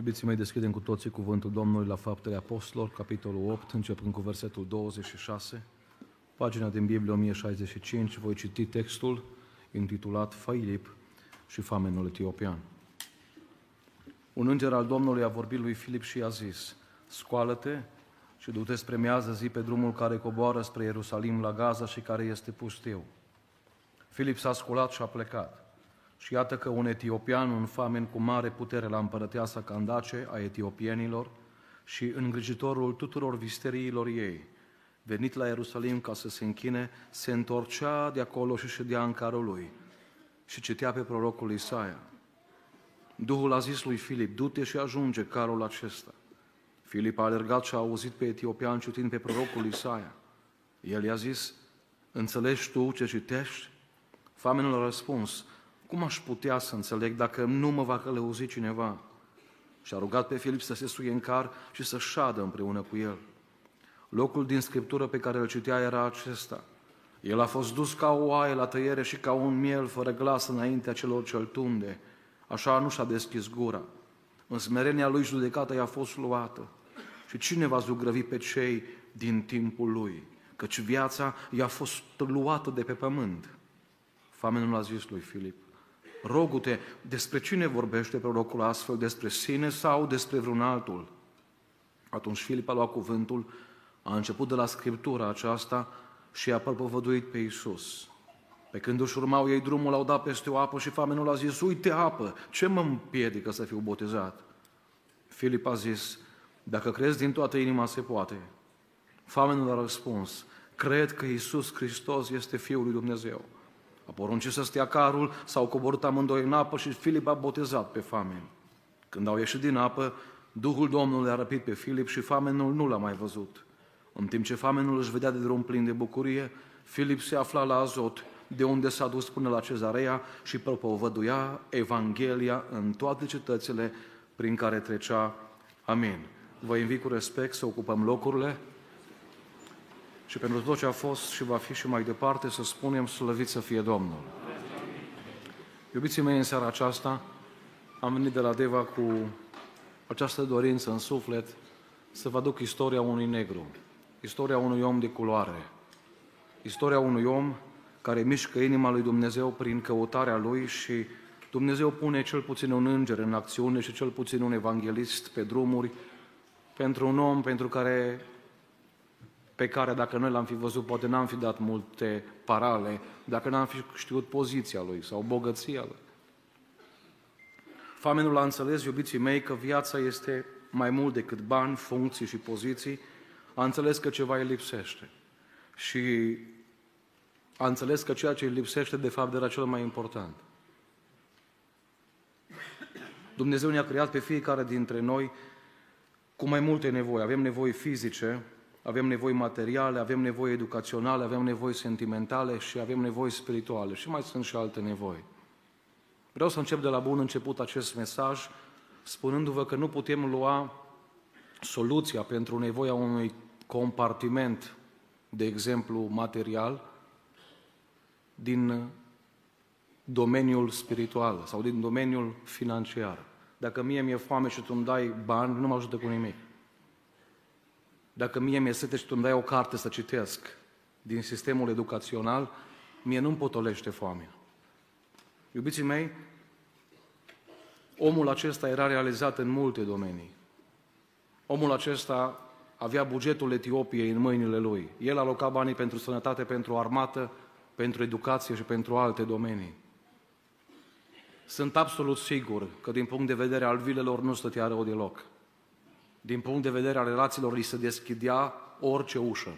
Iubiții mei, deschidem cu toții cuvântul Domnului la Faptele Apostolilor, capitolul 8, începând cu versetul 26, pagina din Biblie 1065, voi citi textul intitulat Filip și famenul etiopian. Un înger al Domnului a vorbit lui Filip și i-a zis, scoală-te și du-te spre miază zi pe drumul care coboară spre Ierusalim la Gaza și care este pustiu. Filip s-a sculat și a plecat. Și iată că un etiopian, un famen cu mare putere la împărăteasa Candace a etiopienilor și îngrijitorul tuturor visteriilor ei, venit la Ierusalim ca să se închine, se întorcea de acolo și ședea în carul lui și citea pe prorocul Isaia. Duhul a zis lui Filip, du-te și ajunge carul acesta. Filip a alergat și a auzit pe etiopian citind pe prorocul Isaia. El i-a zis, înțelegi tu ce citești? Famenul a răspuns, cum aș putea să înțeleg dacă nu mă va călăuzi cineva? Și a rugat pe Filip să se suie în car și să șadă împreună cu el. Locul din Scriptură pe care îl citea era acesta. El a fost dus ca o oaie la tăiere și ca un miel fără glas înaintea celor ce tunde. Așa nu și-a deschis gura. În smerenia lui judecata i-a fost luată. Și cine va zugrăvi pe cei din timpul lui? Căci viața i-a fost luată de pe pământ. Famenul a zis lui Filip, rogu-te, despre cine vorbește prorocul astfel, despre sine sau despre vreun altul? Atunci Filip a luat cuvântul, a început de la Scriptura aceasta și a propovăduit pe Iisus. Pe când își urmau ei drumul, au dat peste o apă și famenul a zis, uite apă, ce mă împiedică să fiu botezat? Filip a zis, dacă crezi din toată inima, se poate. Famenul a răspuns, cred că Iisus Hristos este Fiul lui Dumnezeu. A poruncit să stea carul, s-au coborât amândoi în apă și Filip a botezat pe famen. Când au ieșit din apă, Duhul Domnului a răpit pe Filip și famenul nu l-a mai văzut. În timp ce famenul își vedea de drum plin de bucurie, Filip se afla la Azot, de unde s-a dus până la Cezarea și propovăduia Evanghelia în toate cetățile prin care trecea. Amin. Vă invit cu respect să ocupăm locurile și pentru tot ce a fost și va fi și mai departe să spunem slăvit să fie Domnul. Iubiții mei, în seara aceasta am venit de la Deva cu această dorință în suflet să vă aduc istoria unui negru, istoria unui om de culoare, istoria unui om care mișcă inima lui Dumnezeu prin căutarea lui și Dumnezeu pune cel puțin un înger în acțiune și cel puțin un evanghelist pe drumuri pentru un om pentru care pe care dacă noi l-am fi văzut, poate n-am fi dat multe parale, dacă n-am fi știut poziția lui sau bogăția lui. Famenul a înțeles, iubiții mei, că viața este mai mult decât bani, funcții și poziții, a înțeles că ceva îi lipsește. Și a înțeles că ceea ce îi lipsește, de fapt, era cel mai important. Dumnezeu ne-a creat pe fiecare dintre noi cu mai multe nevoi. Avem nevoi fizice, avem nevoi materiale, avem nevoi educaționale, avem nevoi sentimentale și avem nevoi spirituale. Și mai sunt și alte nevoi. Vreau să încep de la bun început acest mesaj spunându-vă că nu putem lua soluția pentru nevoia unui compartiment, de exemplu material, din domeniul spiritual sau din domeniul financiar. Dacă mie mi-e foame și tu îmi dai bani, nu mă ajută cu nimic. Dacă mie mi-e sete și tu îmi dai o carte să citesc din sistemul educațional, mie nu-mi potolește foamea. Iubiții mei, omul acesta era realizat în multe domenii. Omul acesta avea bugetul Etiopiei în mâinile lui. El aloca banii pentru sănătate, pentru armată, pentru educație și pentru alte domenii. Sunt absolut sigur că din punct de vedere al vilelor nu stătea rău deloc din punct de vedere al relațiilor, îi se deschidea orice ușă.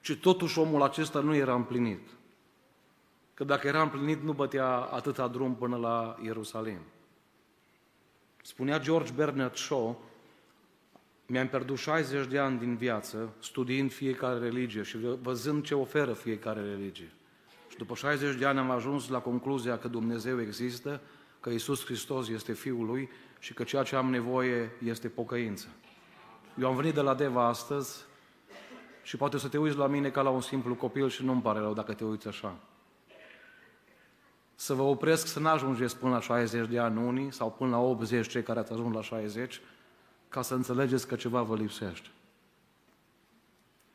Și totuși omul acesta nu era împlinit. Că dacă era împlinit, nu bătea atâta drum până la Ierusalim. Spunea George Bernard Shaw, mi-am pierdut 60 de ani din viață studiind fiecare religie și văzând ce oferă fiecare religie. Și după 60 de ani am ajuns la concluzia că Dumnezeu există, că Isus Hristos este Fiul Lui și că ceea ce am nevoie este pocăință. Eu am venit de la Deva astăzi și poate să te uiți la mine ca la un simplu copil și nu-mi pare rău dacă te uiți așa. să vă opresc să n-ajungeți până la 60 de ani unii sau până la 80 cei care ați ajuns la 60, ca să înțelegeți că ceva vă lipsește.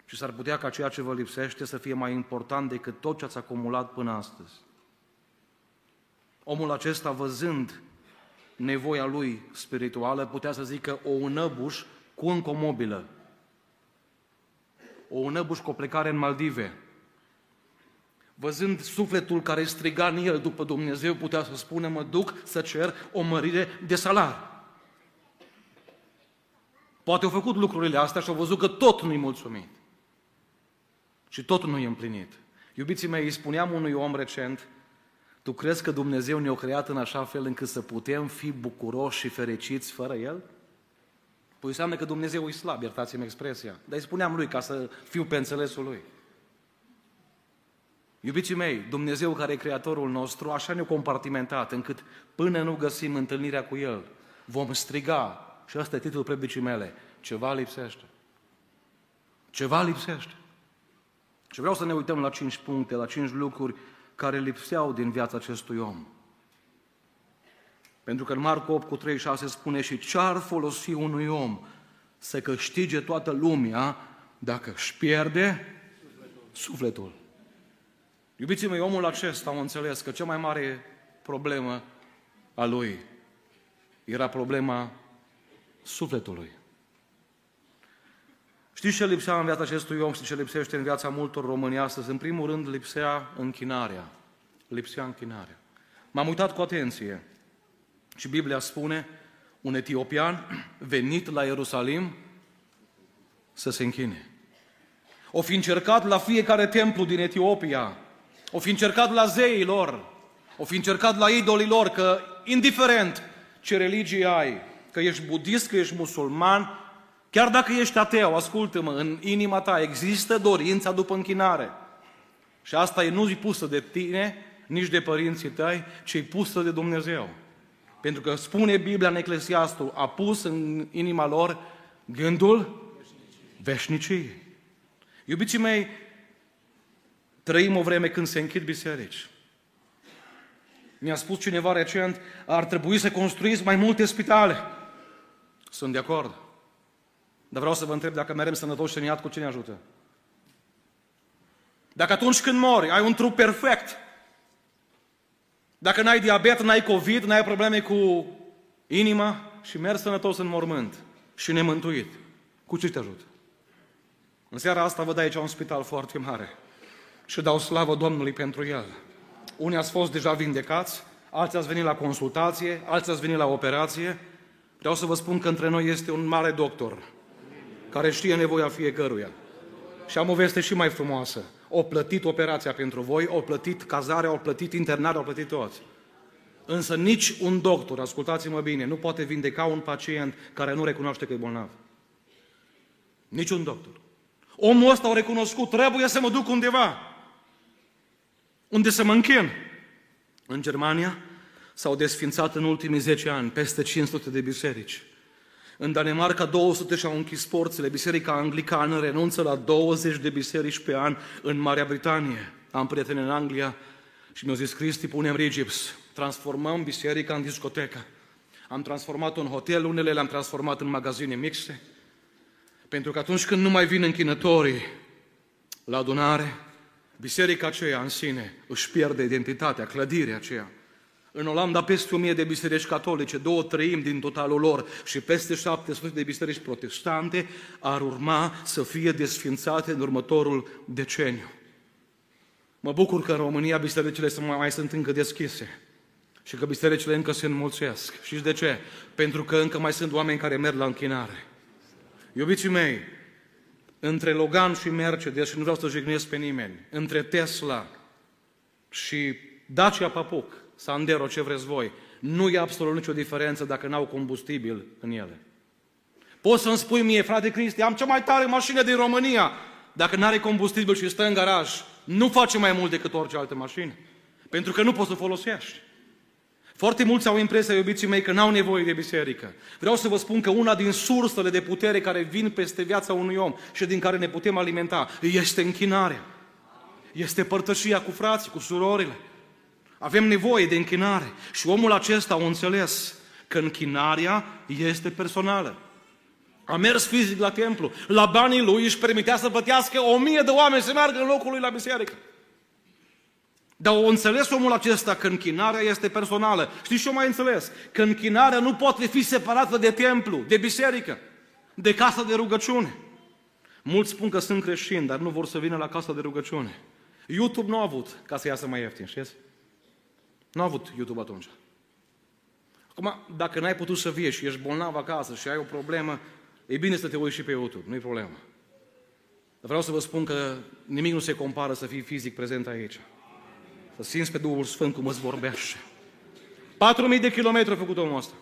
Și s-ar putea ca ceea ce vă lipsește să fie mai important decât tot ce ați acumulat până astăzi. Omul acesta, văzând nevoia lui spirituală, putea să zică o unăbuș cu încă o mobilă. O unăbuș cu o plecare în Maldive. Văzând sufletul care striga în el după Dumnezeu, putea să spună, mă duc să cer o mărire de salar. Poate au făcut lucrurile astea și au văzut că tot nu-i mulțumit. Și tot nu-i împlinit. Iubiții mei, îi spuneam unui om recent, tu crezi că Dumnezeu ne-a creat în așa fel încât să putem fi bucuroși și fericiți fără El? Păi înseamnă că Dumnezeu e slab, iertați-mi expresia. Dar îi spuneam lui ca să fiu pe înțelesul lui. Iubiții mei, Dumnezeu care e Creatorul nostru, așa ne-a compartimentat, încât până nu găsim întâlnirea cu El, vom striga, și ăsta e titlul predicii mele, ceva lipsește. Ceva lipsește. Și vreau să ne uităm la cinci puncte, la cinci lucruri care lipseau din viața acestui om. Pentru că în Marcu 8 cu 36 spune și ce ar folosi unui om să câștige toată lumea dacă își pierde sufletul. sufletul. Iubiții mei, omul acesta am înțeles că cea mai mare problemă a lui era problema sufletului. Știți ce lipsea în viața acestui om și ce lipsește în viața multor români astăzi? În primul rând lipsea închinarea. Lipsea închinarea. M-am uitat cu atenție și Biblia spune un etiopian venit la Ierusalim să se închine. O fi încercat la fiecare templu din Etiopia, o fi încercat la zeii lor, o fi încercat la idolii lor, că indiferent ce religie ai, că ești budist, că ești musulman, Chiar dacă ești ateu, ascultă-mă, în inima ta există dorința după închinare. Și asta e nu-i pusă de tine, nici de părinții tăi, ci e pusă de Dumnezeu. Pentru că spune Biblia în Eclesiastul, a pus în inima lor gândul veșnicii. Iubiții mei, trăim o vreme când se închid biserici. Mi-a spus cineva recent, ar trebui să construiți mai multe spitale. Sunt de acord. Dar vreau să vă întreb dacă merem sănătoși și în iad, cu cine ajută? Dacă atunci când mori, ai un trup perfect, dacă n-ai diabet, n-ai COVID, n-ai probleme cu inima și mergi sănătos în mormânt și nemântuit, cu ce te ajută? În seara asta văd aici un spital foarte mare și dau slavă Domnului pentru el. Unii ați fost deja vindecați, alții ați venit la consultație, alții ați venit la operație. Vreau să vă spun că între noi este un mare doctor, care știe nevoia fiecăruia. Și am o veste și mai frumoasă. O plătit operația pentru voi, o plătit cazarea, o plătit internarea, o plătit toți. Însă nici un doctor, ascultați-mă bine, nu poate vindeca un pacient care nu recunoaște că e bolnav. Nici un doctor. Omul ăsta a recunoscut, trebuie să mă duc undeva. Unde să mă închin? În Germania s-au desfințat în ultimii 10 ani peste 500 de biserici. În Danemarca 200 și-au închis porțile. Biserica Anglicană renunță la 20 de biserici pe an în Marea Britanie. Am prieteni în Anglia și mi-au zis, Cristi, punem rigips, transformăm biserica în discotecă. Am transformat-o în hotel, unele le-am transformat în magazine mixte. Pentru că atunci când nu mai vin închinătorii la adunare, biserica aceea în sine își pierde identitatea, clădirea aceea. În Olanda peste 1000 de biserici catolice, două treimi din totalul lor și peste 700 de biserici protestante ar urma să fie desfințate în următorul deceniu. Mă bucur că în România bisericile mai sunt încă deschise și că bisericile încă se înmulțesc. Și de ce? Pentru că încă mai sunt oameni care merg la închinare. Iubiții mei, între Logan și Mercedes, și nu vreau să jignesc pe nimeni, între Tesla și Dacia Papuc, Sandero, ce vreți voi, nu e absolut nicio diferență dacă n-au combustibil în ele. Poți să-mi spui mie, frate Cristi, am cea mai tare mașină din România. Dacă nu are combustibil și stă în garaj, nu face mai mult decât orice altă mașină. Pentru că nu poți să folosești. Foarte mulți au impresia, iubiții mei, că n-au nevoie de biserică. Vreau să vă spun că una din sursele de putere care vin peste viața unui om și din care ne putem alimenta este închinarea. Este părtășia cu frații, cu surorile. Avem nevoie de închinare. Și omul acesta a înțeles că închinarea este personală. A mers fizic la templu. La banii lui își permitea să plătească o mie de oameni să meargă în locul lui la biserică. Dar o înțeles omul acesta că închinarea este personală. Știți ce o mai înțeles? Că închinarea nu poate fi separată de templu, de biserică, de casa de rugăciune. Mulți spun că sunt creștini, dar nu vor să vină la casa de rugăciune. YouTube nu a avut ca să iasă mai ieftin, știți? Nu a avut YouTube atunci. Acum, dacă n-ai putut să vii și ești bolnav acasă și ai o problemă, e bine să te uiți și pe YouTube, nu-i problemă. Dar vreau să vă spun că nimic nu se compară să fii fizic prezent aici. Să simți pe Duhul Sfânt cum îți vorbește. 4.000 de kilometri a făcut omul ăsta.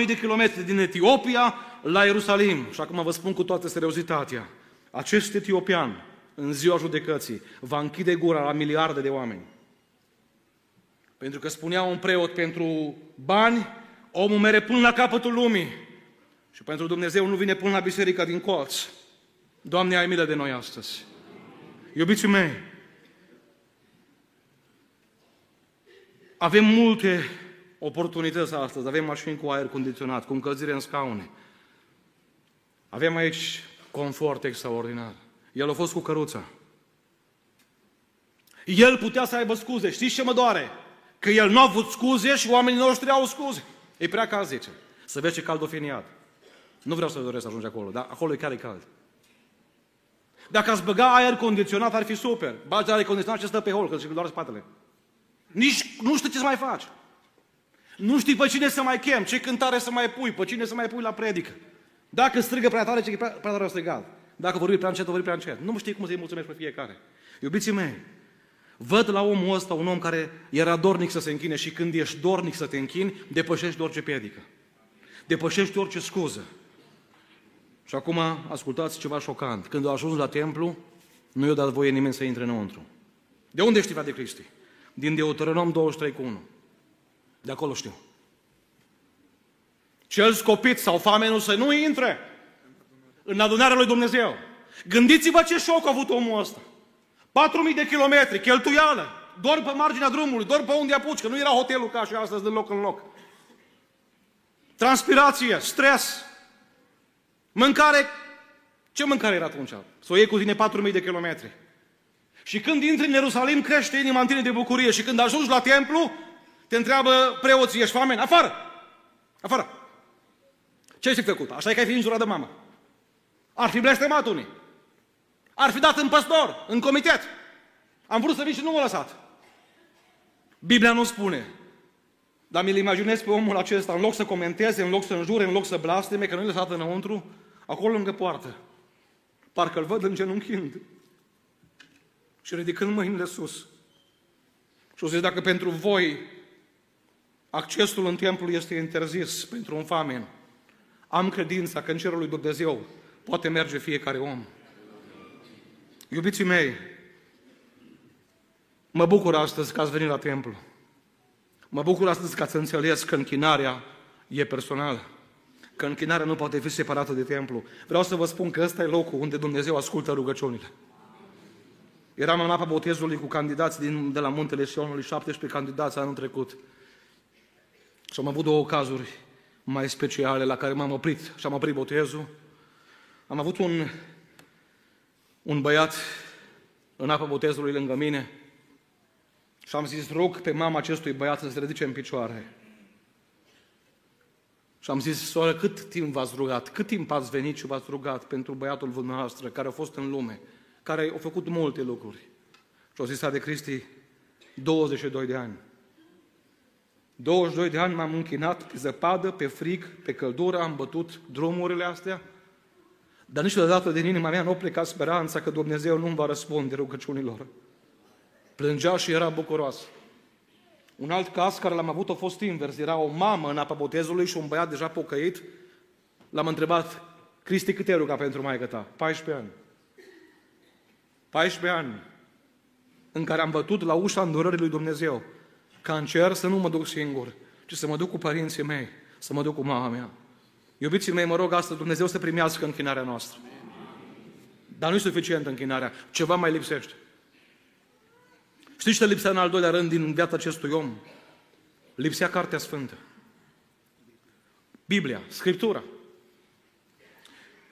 4.000 de kilometri din Etiopia la Ierusalim. Și acum vă spun cu toată seriozitatea. Acest etiopian, în ziua judecății, va închide gura la miliarde de oameni. Pentru că spunea un preot, pentru bani, omul mere până la capătul lumii. Și pentru Dumnezeu nu vine până la biserica din colț. Doamne, ai milă de noi astăzi. Iubiții mei, avem multe oportunități astăzi. Avem mașini cu aer condiționat, cu încălzire în scaune. Avem aici confort extraordinar. El a fost cu căruța. El putea să aibă scuze. Știți ce mă doare? Că el nu a avut scuze și oamenii noștri au scuze. E prea cald, zice. Să vezi ce cald o fi în iad. Nu vreau să doresc să ajungi acolo, dar acolo e chiar e cald. Dacă ați băga aer condiționat, ar fi super. Bagi aer condiționat și stă pe hol, că și doar spatele. Nici nu știi ce să mai faci. Nu știi pe cine să mai chem, ce cântare să mai pui, pe cine să mai pui la predică. Dacă strigă prea tare, ce prea, prea tare o strigat. Dacă vorbi prea încet, vorbi prea încet. Nu știi cum să-i mulțumești pe fiecare. Iubiții mei, văd la omul ăsta un om care era dornic să se închine și când ești dornic să te închini, depășești orice piedică. Depășești orice scuză. Și acum ascultați ceva șocant. Când a ajuns la templu, nu i-a dat voie nimeni să intre înăuntru. De unde știa de Cristi? Din Deuteronom 23 cu 1. De acolo știu. Cel scopit sau famenul să nu intre în adunarea lui Dumnezeu. Gândiți-vă ce șoc a avut omul ăsta. 4.000 de kilometri, cheltuială, doar pe marginea drumului, doar pe unde apuci, că nu era hotelul ca și astăzi de loc în loc. Transpirație, stres, mâncare. Ce mâncare era atunci? Să o iei cu tine 4.000 de kilometri. Și când intri în Ierusalim, crește inima în tine de bucurie. Și când ajungi la templu, te întreabă preoții, ești foame? Afară! Afară! Ce ai fi făcut? Așa e că ai fi înjurat de mamă. Ar fi blestemat unii. Ar fi dat în păstor, în comitet. Am vrut să vin și nu m-a lăsat. Biblia nu spune. Dar mi-l imaginez pe omul acesta, în loc să comenteze, în loc să înjure, în loc să blasteme, că nu i lăsat înăuntru, acolo lângă poartă. Parcă îl văd în genunchind și ridicând mâinile sus. Și o zis, dacă pentru voi accesul în templu este interzis pentru un famen, am credința că în cerul lui Dumnezeu poate merge fiecare om. Iubiții mei, mă bucur astăzi că ați venit la templu. Mă bucur astăzi că ați înțeles că închinarea e personală. Că închinarea nu poate fi separată de templu. Vreau să vă spun că ăsta e locul unde Dumnezeu ascultă rugăciunile. Eram în apa botezului cu candidați din, de la Muntele Sionului, 17 candidați anul trecut. Și am avut două cazuri mai speciale la care m-am oprit și am oprit botezul. Am avut un, un băiat în apa botezului lângă mine și am zis, rog pe mama acestui băiat să se ridice în picioare. Și am zis, soră, cât timp v-ați rugat? Cât timp ați venit și v-ați rugat pentru băiatul dumneavoastră care a fost în lume? care au făcut multe lucruri. Și au zis de Cristi, 22 de ani. 22 de ani m-am închinat pe zăpadă, pe frig, pe căldură, am bătut drumurile astea, dar niciodată din inima mea nu a plecat speranța că Dumnezeu nu-mi va răspunde rugăciunilor. Plângea și era bucuros. Un alt caz care l-am avut a fost invers. Era o mamă în apa botezului și un băiat deja pocăit. L-am întrebat, Cristi, cât te ruga pentru maică ta? 14 ani. 14 ani în care am bătut la ușa îndurării lui Dumnezeu, ca în cer să nu mă duc singur, ci să mă duc cu părinții mei, să mă duc cu mama mea. Iubiții mei, mă rog astăzi Dumnezeu să primească închinarea noastră. Dar nu e suficient închinarea, ceva mai lipsește. Știți ce lipsea în al doilea rând din viața acestui om? Lipsea Cartea Sfântă. Biblia, Scriptura.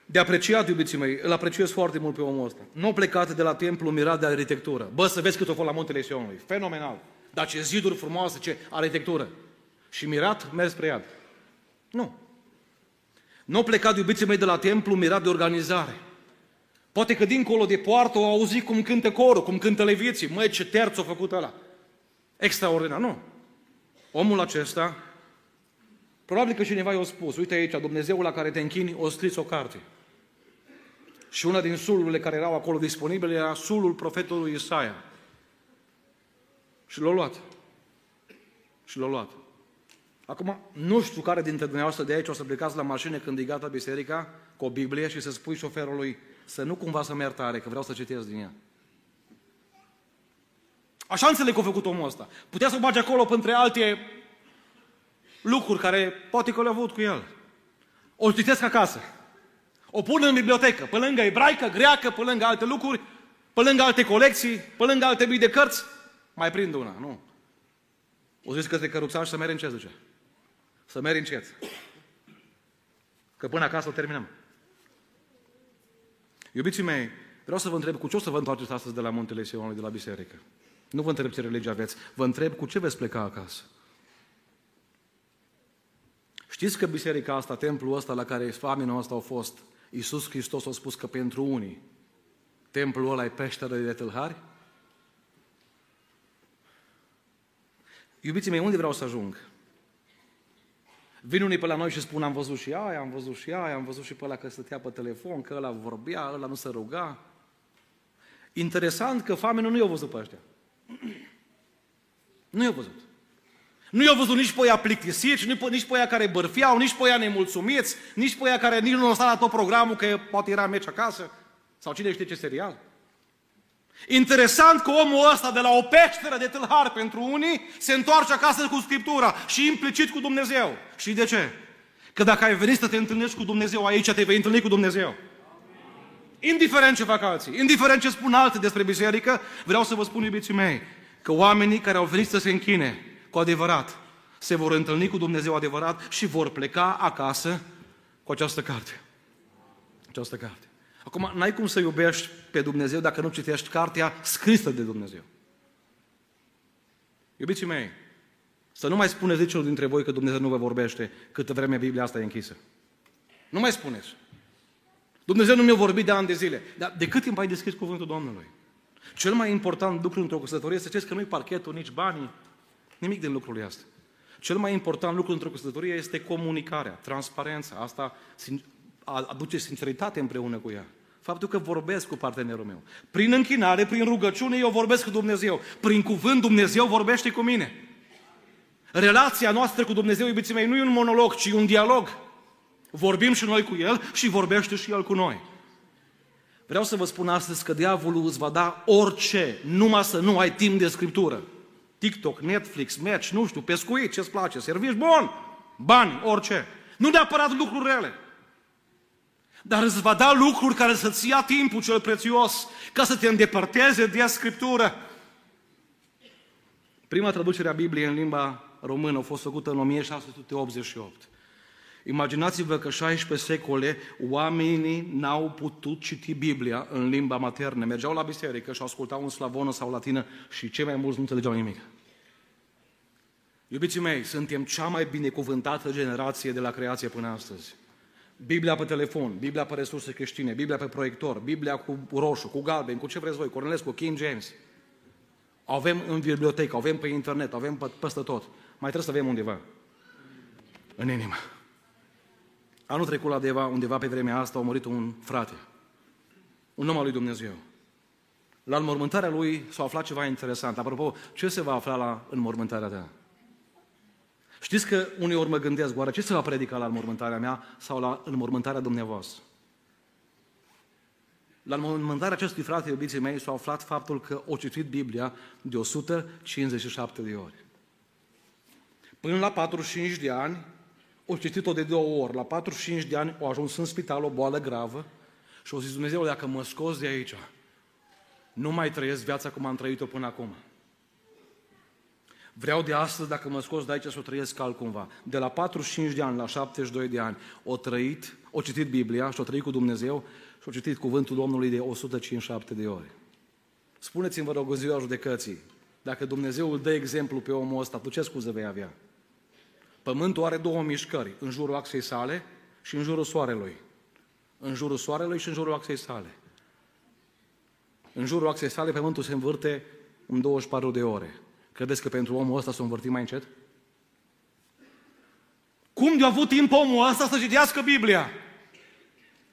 De apreciat, iubiții mei, îl apreciez foarte mult pe omul ăsta. Nu a plecat de la templu mirat de arhitectură. Bă, să vezi cât o fost la Muntele Sionului. Fenomenal. Dar ce ziduri frumoase, ce arhitectură. Și mirat, mers spre iad. Nu. Nu a plecat, iubiții mei, de la templu mirat de organizare. Poate că dincolo de poartă au auzit cum cântă corul, cum cântă leviții. Măi, ce terț a făcut ăla. Extraordinar, nu. Omul acesta, probabil că cineva i-a spus, uite aici, Dumnezeul la care te închini, o scris o carte. Și una din sulurile care erau acolo disponibile era sulul profetului Isaia. Și l-a luat. Și l-a luat. Acum, nu știu care dintre dumneavoastră de aici o să plecați la mașină când e gata biserica cu o Biblie și să spui șoferului să nu cumva să merg tare, că vreau să citesc din ea. Așa înțeleg că a făcut omul ăsta. Putea să o bage acolo între alte lucruri care poate că le-a avut cu el. O citesc acasă. O pun în bibliotecă, pe lângă ebraică, greacă, pe lângă alte lucruri, pe lângă alte colecții, pe lângă alte mii de cărți. Mai prind una, nu. O zis că te căruțași să mergi încet, zice. Să mergi încet. Că până acasă o terminăm. Iubiții mei, vreau să vă întreb cu ce o să vă întoarceți astăzi de la Muntele Sionului, de la biserică. Nu vă întreb ce religie aveți, vă întreb cu ce veți pleca acasă. Știți că biserica asta, templul ăsta la care faminul ăsta au fost, Iisus Hristos a spus că pentru unii templul ăla e peșteră de tâlhari? Iubiții mei, unde vreau să ajung? Vin unii pe la noi și spun, am văzut și aia, am văzut și aia, am văzut și pe ăla că stătea pe telefon, că ăla vorbea, ăla nu se ruga. Interesant că famenul nu i-a văzut pe ăștia. Nu i-a văzut. Nu i-a văzut nici pe ea plictisiți, nici pe, nici pe ea care bărfiau, nici pe ea nemulțumiți, nici pe ea care nici nu au stat la tot programul, că poate era meci acasă, sau cine știe ce serial. Interesant că omul ăsta de la o peșteră de tâlhar pentru unii se întoarce acasă cu Scriptura și implicit cu Dumnezeu. Și de ce? Că dacă ai venit să te întâlnești cu Dumnezeu aici, te vei întâlni cu Dumnezeu. Indiferent ce fac alții, indiferent ce spun alții despre biserică, vreau să vă spun, iubiții mei, că oamenii care au venit să se închine cu adevărat, se vor întâlni cu Dumnezeu adevărat și vor pleca acasă cu această carte. Această carte. Acum, n-ai cum să iubești pe Dumnezeu dacă nu citești cartea scrisă de Dumnezeu. Iubiții mei, să nu mai spuneți niciunul dintre voi că Dumnezeu nu vă vorbește câtă vreme Biblia asta e închisă. Nu mai spuneți. Dumnezeu nu mi-a vorbit de ani de zile. Dar de cât timp ai deschis cuvântul Domnului? Cel mai important lucru într-o căsătorie, să știți că nu-i parchetul, nici banii, nimic din lucrurile astea. Cel mai important lucru într-o căsătorie este comunicarea, transparența. Asta aduce sinceritate împreună cu ea. Faptul că vorbesc cu partenerul meu. Prin închinare, prin rugăciune, eu vorbesc cu Dumnezeu. Prin cuvânt Dumnezeu vorbește cu mine. Relația noastră cu Dumnezeu, iubiții mei, nu e un monolog, ci un dialog. Vorbim și noi cu El și vorbește și El cu noi. Vreau să vă spun astăzi că diavolul îți va da orice, numai să nu ai timp de scriptură. TikTok, Netflix, match, nu știu, pescuit, ce-ți place, servici, bun, bani, orice. Nu neapărat lucruri rele. Dar îți va da lucruri care să-ți ia timpul cel prețios ca să te îndepărteze de Scriptură. Prima traducere a Bibliei în limba română a fost făcută în 1688. Imaginați-vă că 16 secole oamenii n-au putut citi Biblia în limba maternă. Mergeau la biserică și ascultau în slavonă sau latină și cei mai mulți nu înțelegeau nimic. Iubiții mei, suntem cea mai binecuvântată generație de la creație până astăzi. Biblia pe telefon, Biblia pe resurse creștine, Biblia pe proiector, Biblia cu roșu, cu galben, cu ce vreți voi, Cornelescu, King James. Avem în bibliotecă, avem pe internet, avem pe, peste tot. Mai trebuie să avem undeva. În inimă. Anul trecut la Deva, undeva pe vremea asta, a murit un frate. Un om al lui Dumnezeu. La înmormântarea lui s-a aflat ceva interesant. Apropo, ce se va afla la înmormântarea ta? Știți că uneori mă gândesc, oare ce se va predica la înmormântarea mea sau la înmormântarea dumneavoastră? La înmormântarea acestui frate, iubiții mei, s-a aflat faptul că o citit Biblia de 157 de ori. Până la 45 de ani, o citit-o de două ori. La 45 de ani, o ajuns în spital, o boală gravă și o zis, Dumnezeu, dacă mă scos de aici, nu mai trăiesc viața cum am trăit-o până acum. Vreau de astăzi, dacă mă scos de aici, să o trăiesc altcumva. De la 45 de ani la 72 de ani, o trăit, o citit Biblia și o trăit cu Dumnezeu și o citit cuvântul Domnului de 157 de ore. Spuneți-mi, vă rog, în ziua judecății, dacă Dumnezeu îl dă exemplu pe omul ăsta, tu ce scuze vei avea? Pământul are două mișcări, în jurul axei sale și în jurul soarelui. În jurul soarelui și în jurul axei sale. În jurul axei sale, pământul se învârte în 24 de ore. Credeți că pentru omul ăsta s-a învârtit mai încet? Cum de-a avut timp omul ăsta să citească Biblia?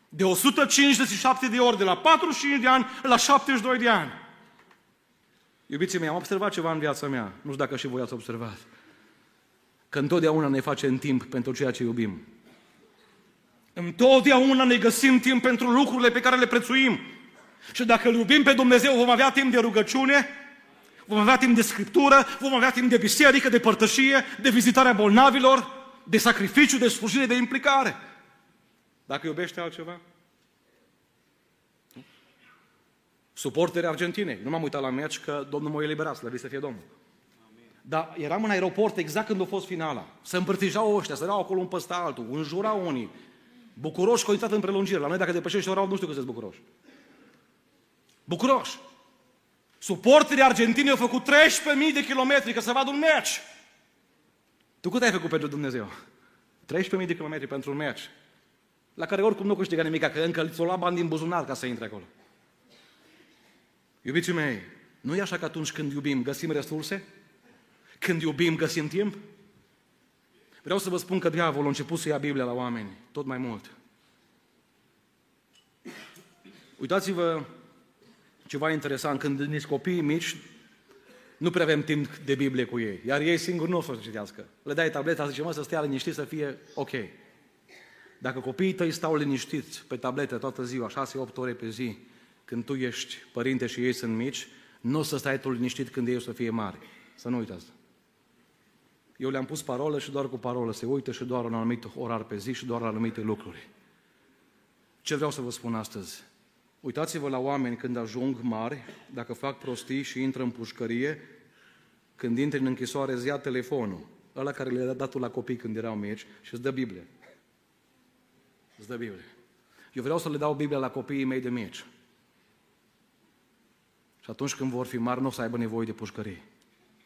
De 157 de ori, de la 45 de ani la 72 de ani. Iubiții mei, am observat ceva în viața mea. Nu știu dacă și voi ați observat. Că întotdeauna ne facem timp pentru ceea ce iubim. Întotdeauna ne găsim timp pentru lucrurile pe care le prețuim. Și dacă îl iubim pe Dumnezeu, vom avea timp de rugăciune, vom avea timp de scriptură, vom avea timp de biserică, de părtășie, de vizitarea bolnavilor, de sacrificiu, de slujire, de implicare. Dacă iubește altceva? Suporteri Argentinei. Nu m-am uitat la meci că Domnul m-a eliberat, slăvit să fie Domnul. Dar eram în aeroport exact când a fost finala. Se împărtijau ăștia, se erau acolo un păsta altul, înjurau unii. Bucuroși că au intrat în prelungire. La noi dacă depășești orau, nu știu că sunt bucuroși. Bucuroși. Suporterii Argentinei au făcut 13.000 de kilometri ca să vadă un meci. Tu cât ai făcut pentru Dumnezeu? 13.000 de kilometri pentru un meci. La care oricum nu câștigă nimic, că încă ți-o lua bani din buzunar ca să intre acolo. Iubiții mei, nu e așa că atunci când iubim găsim resurse? Când iubim găsim timp? Vreau să vă spun că diavolul a început să ia Biblia la oameni, tot mai mult. Uitați-vă ceva interesant, când nici copiii mici, nu prea avem timp de Biblie cu ei, iar ei singuri nu o să citească. Le dai tableta, zice, mă, să stea liniștit, să fie ok. Dacă copiii tăi stau liniștiți pe tablete toată ziua, 6-8 ore pe zi, când tu ești părinte și ei sunt mici, nu o să stai tu liniștit când ei o să fie mari. Să nu uitați. Eu le-am pus parolă și doar cu parolă se uită și doar un anumit orar pe zi și doar la anumite lucruri. Ce vreau să vă spun astăzi? Uitați-vă la oameni când ajung mari, dacă fac prostii și intră în pușcărie, când intri în închisoare, îți ia telefonul, ăla care le-a dat la copii când erau mici și îți dă Biblie. Îți dă Biblie. Eu vreau să le dau Biblia la copiii mei de mici. Și atunci când vor fi mari, nu o să aibă nevoie de pușcării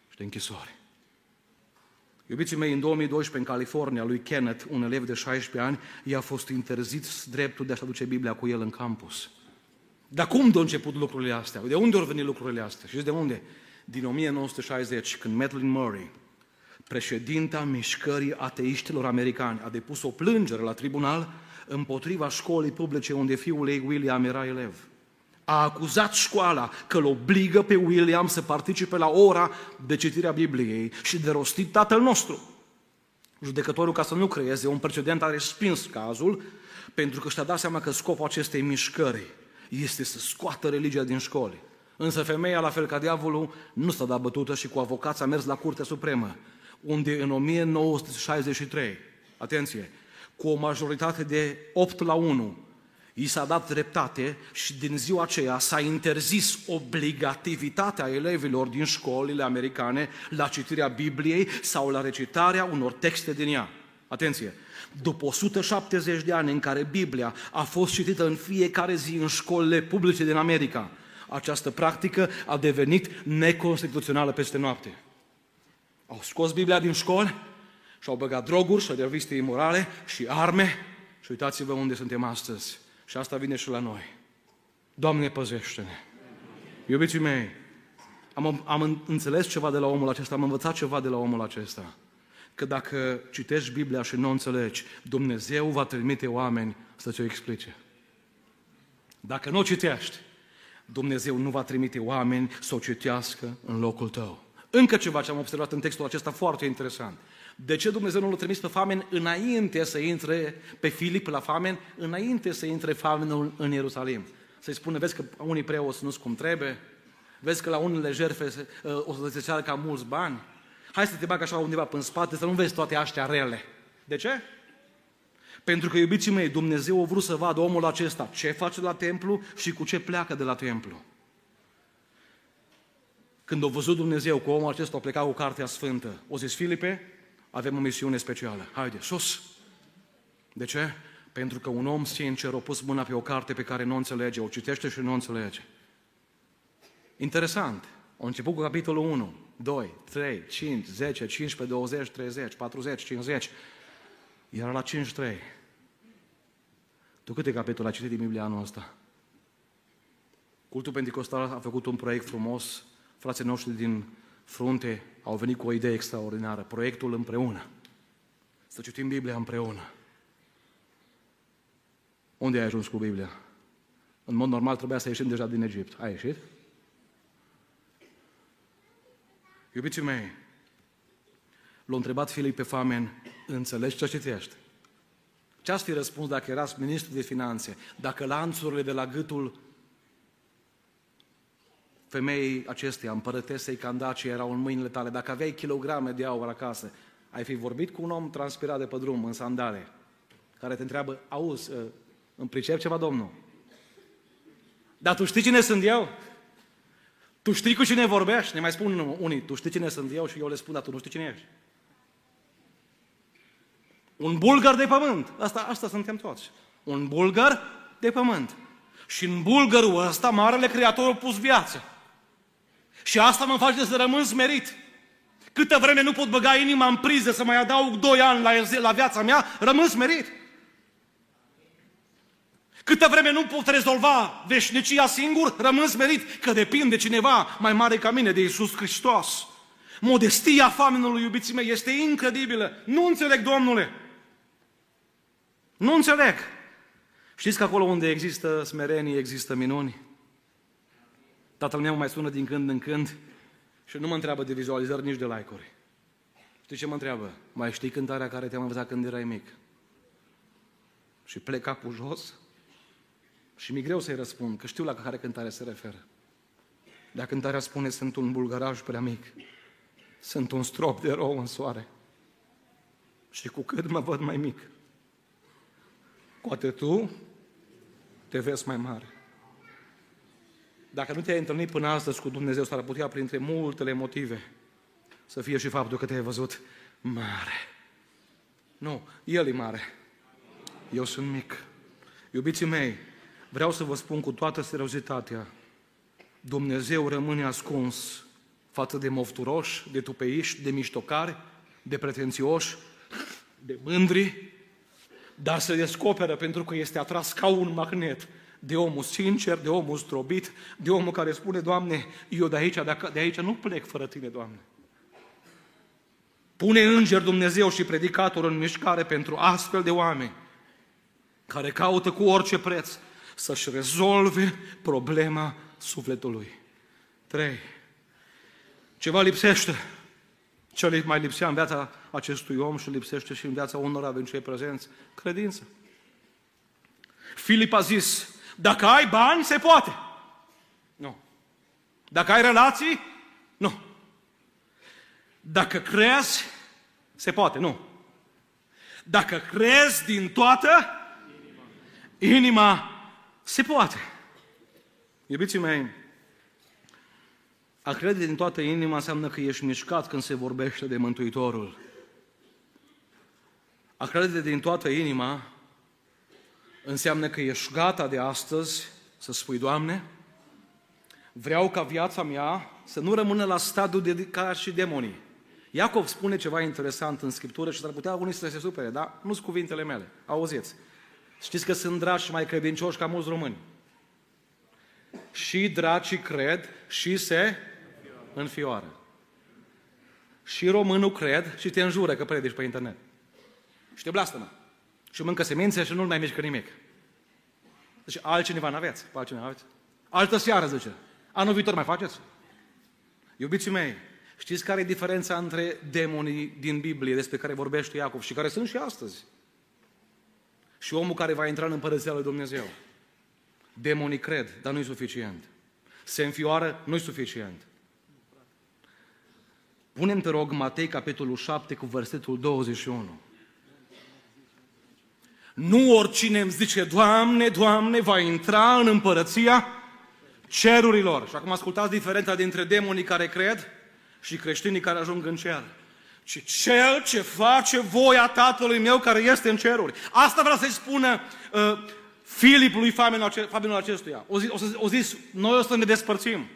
și de închisoare. Iubiții mei, în 2012, în California, lui Kenneth, un elev de 16 ani, i-a fost interzis dreptul de a-și aduce Biblia cu el în campus. Dar cum de început lucrurile astea? De unde au venit lucrurile astea? Și de unde? Din 1960, când Madeline Murray, președinta mișcării ateiștilor americani, a depus o plângere la tribunal împotriva școlii publice unde fiul ei William era elev. A acuzat școala că îl obligă pe William să participe la ora de citire a Bibliei și de rostit Tatăl nostru. Judecătorul, ca să nu creeze un precedent, a respins cazul pentru că și-a dat seama că scopul acestei mișcări este să scoată religia din școli. Însă femeia, la fel ca diavolul, nu s-a dat bătută și cu avocați a mers la Curtea Supremă, unde în 1963, atenție, cu o majoritate de 8 la 1, i s-a dat dreptate și din ziua aceea s-a interzis obligativitatea elevilor din școlile americane la citirea Bibliei sau la recitarea unor texte din ea. Atenție! După 170 de ani în care Biblia a fost citită în fiecare zi în școlile publice din America, această practică a devenit neconstituțională peste noapte. Au scos Biblia din școli și au băgat droguri și reviste imorale și arme și uitați-vă unde suntem astăzi. Și asta vine și la noi. Doamne, păzește-ne! Iubiții mei, am, am înțeles ceva de la omul acesta, am învățat ceva de la omul acesta că dacă citești Biblia și nu o înțelegi, Dumnezeu va trimite oameni să ți-o explice. Dacă nu o citești, Dumnezeu nu va trimite oameni să o citească în locul tău. Încă ceva ce am observat în textul acesta foarte interesant. De ce Dumnezeu nu l-a trimis pe famen înainte să intre pe Filip la famen, înainte să intre famenul în Ierusalim? Să-i spune, vezi că unii preoți nu-s cum trebuie, vezi că la unele jerfe ă, o să se ceară ca mulți bani, Hai să te bag așa undeva în spate, să nu vezi toate astea rele. De ce? Pentru că, iubiții mei, Dumnezeu a vrut să vadă omul acesta ce face la templu și cu ce pleacă de la templu. Când a văzut Dumnezeu că omul acesta a plecat cu Cartea Sfântă, o zis, Filipe, avem o misiune specială. Haide, sus! De ce? Pentru că un om sincer a pus mâna pe o carte pe care nu o înțelege, o citește și nu o înțelege. Interesant. A început cu capitolul 1, 2, 3, 5, 10, 15, 20, 30, 40, 50. Era la 53. Tu câte capitole ai citit din Biblia anul ăsta? Cultul Pentecostal a făcut un proiect frumos. Frații noștri din frunte au venit cu o idee extraordinară. Proiectul împreună. Să citim Biblia împreună. Unde ai ajuns cu Biblia? În mod normal trebuia să ieșim deja din Egipt. Ai ieșit? Iubiții mei, l-a întrebat Filip pe famen, înțelegi ce citești? Ce ați fi răspuns dacă erați ministru de finanțe? Dacă lanțurile de la gâtul femeii acesteia, împărătesei Candace, erau în mâinile tale, dacă aveai kilograme de aur acasă, ai fi vorbit cu un om transpirat de pe drum, în sandale, care te întreabă, auzi, ă, îmi pricep ceva, Domnul? Dar tu știi cine sunt eu? Tu știi cu cine vorbești? Ne mai spun unii, tu știi cine sunt eu și eu le spun, dar tu nu știi cine ești. Un bulgar de pământ. Asta, asta suntem toți. Un bulgar de pământ. Și în bulgarul ăsta, Marele Creator a pus viață. Și asta mă face să rămân smerit. Câtă vreme nu pot băga inima în priză să mai adaug doi ani la, la viața mea, rămân smerit. Câtă vreme nu pot rezolva veșnicia singur, rămân smerit că depind de cineva mai mare ca mine, de Iisus Hristos. Modestia famenului, iubiții mei, este incredibilă. Nu înțeleg, Domnule. Nu înțeleg. Știți că acolo unde există smerenie, există minuni? Tatăl meu mai sună din când în când și nu mă întreabă de vizualizări, nici de like-uri. Știi ce mă întreabă? Mai știi cântarea care te-am învățat când erai mic? Și plec capul jos și mi-e greu să-i răspund, că știu la care cântare se referă. Dar cântarea spune, sunt un bulgaraj prea mic, sunt un strop de rou în soare. Și cu cât mă văd mai mic, cu atât tu te vezi mai mare. Dacă nu te-ai întâlnit până astăzi cu Dumnezeu, s-ar putea printre multele motive să fie și faptul că te-ai văzut mare. Nu, El e mare. Eu sunt mic. Iubiții mei, vreau să vă spun cu toată seriozitatea, Dumnezeu rămâne ascuns față de mofturoși, de tupeiști, de miștocari, de pretențioși, de mândri, dar se descoperă pentru că este atras ca un magnet de omul sincer, de omul strobit, de omul care spune, Doamne, eu de aici, de aici nu plec fără Tine, Doamne. Pune înger Dumnezeu și predicator în mișcare pentru astfel de oameni care caută cu orice preț să-și rezolve problema sufletului. 3. Ceva lipsește. Ce mai lipsea în viața acestui om și lipsește și în viața unor din cei prezenți? Credință. Filip a zis, dacă ai bani, se poate. Nu. Dacă ai relații, nu. Dacă crezi, se poate, nu. Dacă crezi din toată inima, inima se poate. Iubiții mei, a crede din toată inima înseamnă că ești mișcat când se vorbește de Mântuitorul. A crede din toată inima înseamnă că ești gata de astăzi să spui, Doamne, vreau ca viața mea să nu rămână la stadiul de ca și demonii. Iacov spune ceva interesant în Scriptură și s-ar putea unii să se supere, dar nu sunt cuvintele mele. Auziți. Știți că sunt dragi și mai credincioși ca mulți români. Și dracii cred și se înfioară. Și românul cred și te înjură că predici pe internet. Și te blastămă. Și mâncă semințe și nu mai mișcă nimic. Deci altcineva n-aveți. Pe altcineva aveți? Altă seară, zice. Anul viitor mai faceți? Iubiții mei, știți care e diferența între demonii din Biblie despre care vorbește Iacov și care sunt și astăzi? Și omul care va intra în Împărăția lui Dumnezeu. Demonii cred, dar nu-i suficient. Se înfioară, nu-i suficient. Punem, te rog, Matei, capitolul 7, cu versetul 21. Nu oricine îmi zice, Doamne, Doamne, va intra în împărăția cerurilor. Și acum ascultați diferența dintre demonii care cred și creștinii care ajung în cer. Și cel ce face voia Tatălui meu care este în ceruri. Asta vrea să-i spună uh, Filip lui Fabianul acestuia. O zis, o, o zis, noi o să ne despărțim.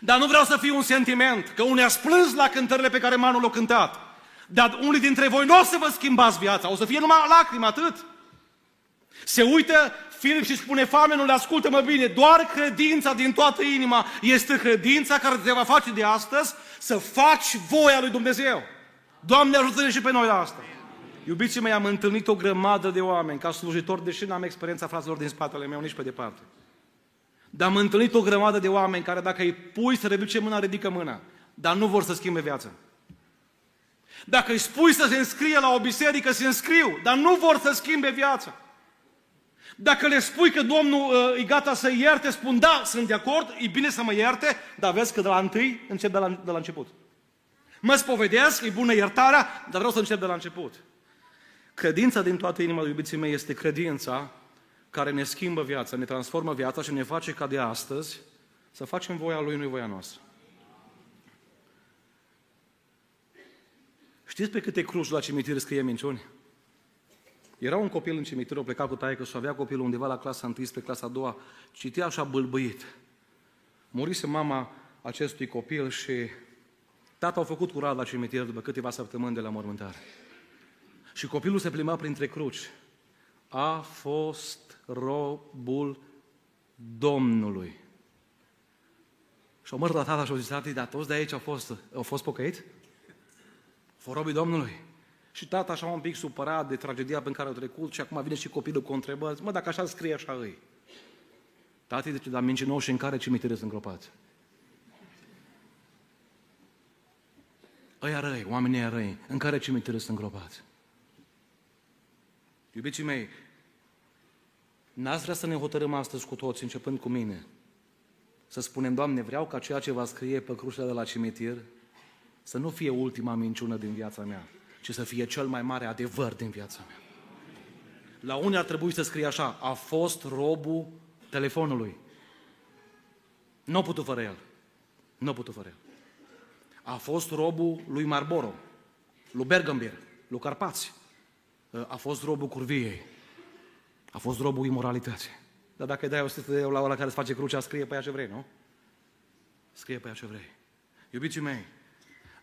Dar nu vreau să fiu un sentiment, că unii a plâns la cântările pe care Manul le-a cântat. Dar unii dintre voi nu o să vă schimbați viața, o să fie numai lacrimi, atât. Se uită Filip și spune famenul, ascultă-mă bine, doar credința din toată inima este credința care te va face de astăzi să faci voia lui Dumnezeu. Doamne ajută-ne și pe noi la asta. Iubiții mei, am întâlnit o grămadă de oameni ca slujitor, deși n-am experiența fraților din spatele meu, nici pe departe. Dar am întâlnit o grămadă de oameni care dacă îi pui să ridice mâna, ridică mâna. Dar nu vor să schimbe viața. Dacă îi spui să se înscrie la o biserică, se înscriu, dar nu vor să schimbe viața. Dacă le spui că Domnul uh, e gata să ierte, spun da, sunt de acord, e bine să mă ierte, dar vezi că de la întâi încep de la, de la început. Mă spovedesc, e bună iertarea, dar vreau să încep de la început. Credința din toată inima, iubiții mei, este credința care ne schimbă viața, ne transformă viața și ne face ca de astăzi să facem voia Lui, nu voia noastră. Știți pe câte cruci la cimitir scrie minciuni? Era un copil în cimitir, o pleca cu taică și avea copilul undeva la clasa 1 spre clasa 2, citea așa bâlbâit. Murise mama acestui copil și tata a făcut curat la cimitir după câteva săptămâni de la mormântare. Și copilul se plimba printre cruci. A fost robul Domnului. Și o măr la tata și o zis, tati, dar toți de aici au fost, au fost pocăiți? Fost robii Domnului. Și tata așa un pic supărat de tragedia pe care au trecut și acum vine și copilul cu întrebări. Mă, dacă așa scrie, așa îi. Tati zice, dar mincinoși în care cimitire sunt îngropați? Ăia răi, oamenii răi, în care cimitire sunt îngropați? Iubiții mei, n-ați vrea să ne hotărâm astăzi cu toți, începând cu mine, să spunem, Doamne, vreau ca ceea ce va scrie pe crucea de la cimitir să nu fie ultima minciună din viața mea, ci să fie cel mai mare adevăr din viața mea. La unii ar trebui să scrie așa, a fost robul telefonului. Nu a putut fără el. Nu a putut fără el. A fost robul lui Marboro, lui Bergambir, lui Carpați. A fost robul curviei. A fost robul imoralității. Dar dacă îi dai 100 de euro la ăla care îți face crucea, scrie pe ea ce vrei, nu? Scrie pe ea ce vrei. Iubiții mei,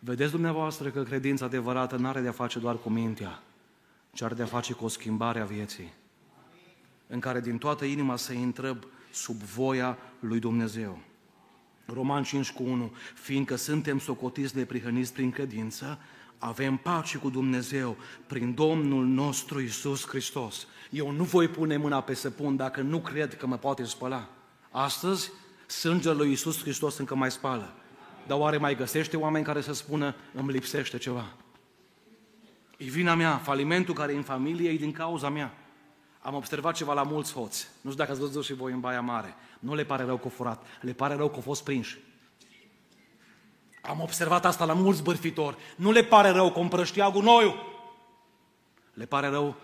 Vedeți dumneavoastră că credința adevărată nu are de-a face doar cu mintea, ci are de-a face cu o schimbare a vieții, în care din toată inima să intră sub voia lui Dumnezeu. Roman 5 cu 1, fiindcă suntem socotiți de prihăniți prin credință, avem pace cu Dumnezeu prin Domnul nostru Isus Hristos. Eu nu voi pune mâna pe săpun dacă nu cred că mă poate spăla. Astăzi, sângele lui Isus Hristos încă mai spală. Dar oare mai găsește oameni care să spună, îmi lipsește ceva? E vina mea, falimentul care e în familie e din cauza mea. Am observat ceva la mulți hoți. Nu știu dacă ați văzut și voi în Baia Mare. Nu le pare rău că au furat, le pare rău că au fost prinși. Am observat asta la mulți bărfitori. Nu le pare rău că împrăștia gunoiul. Le pare rău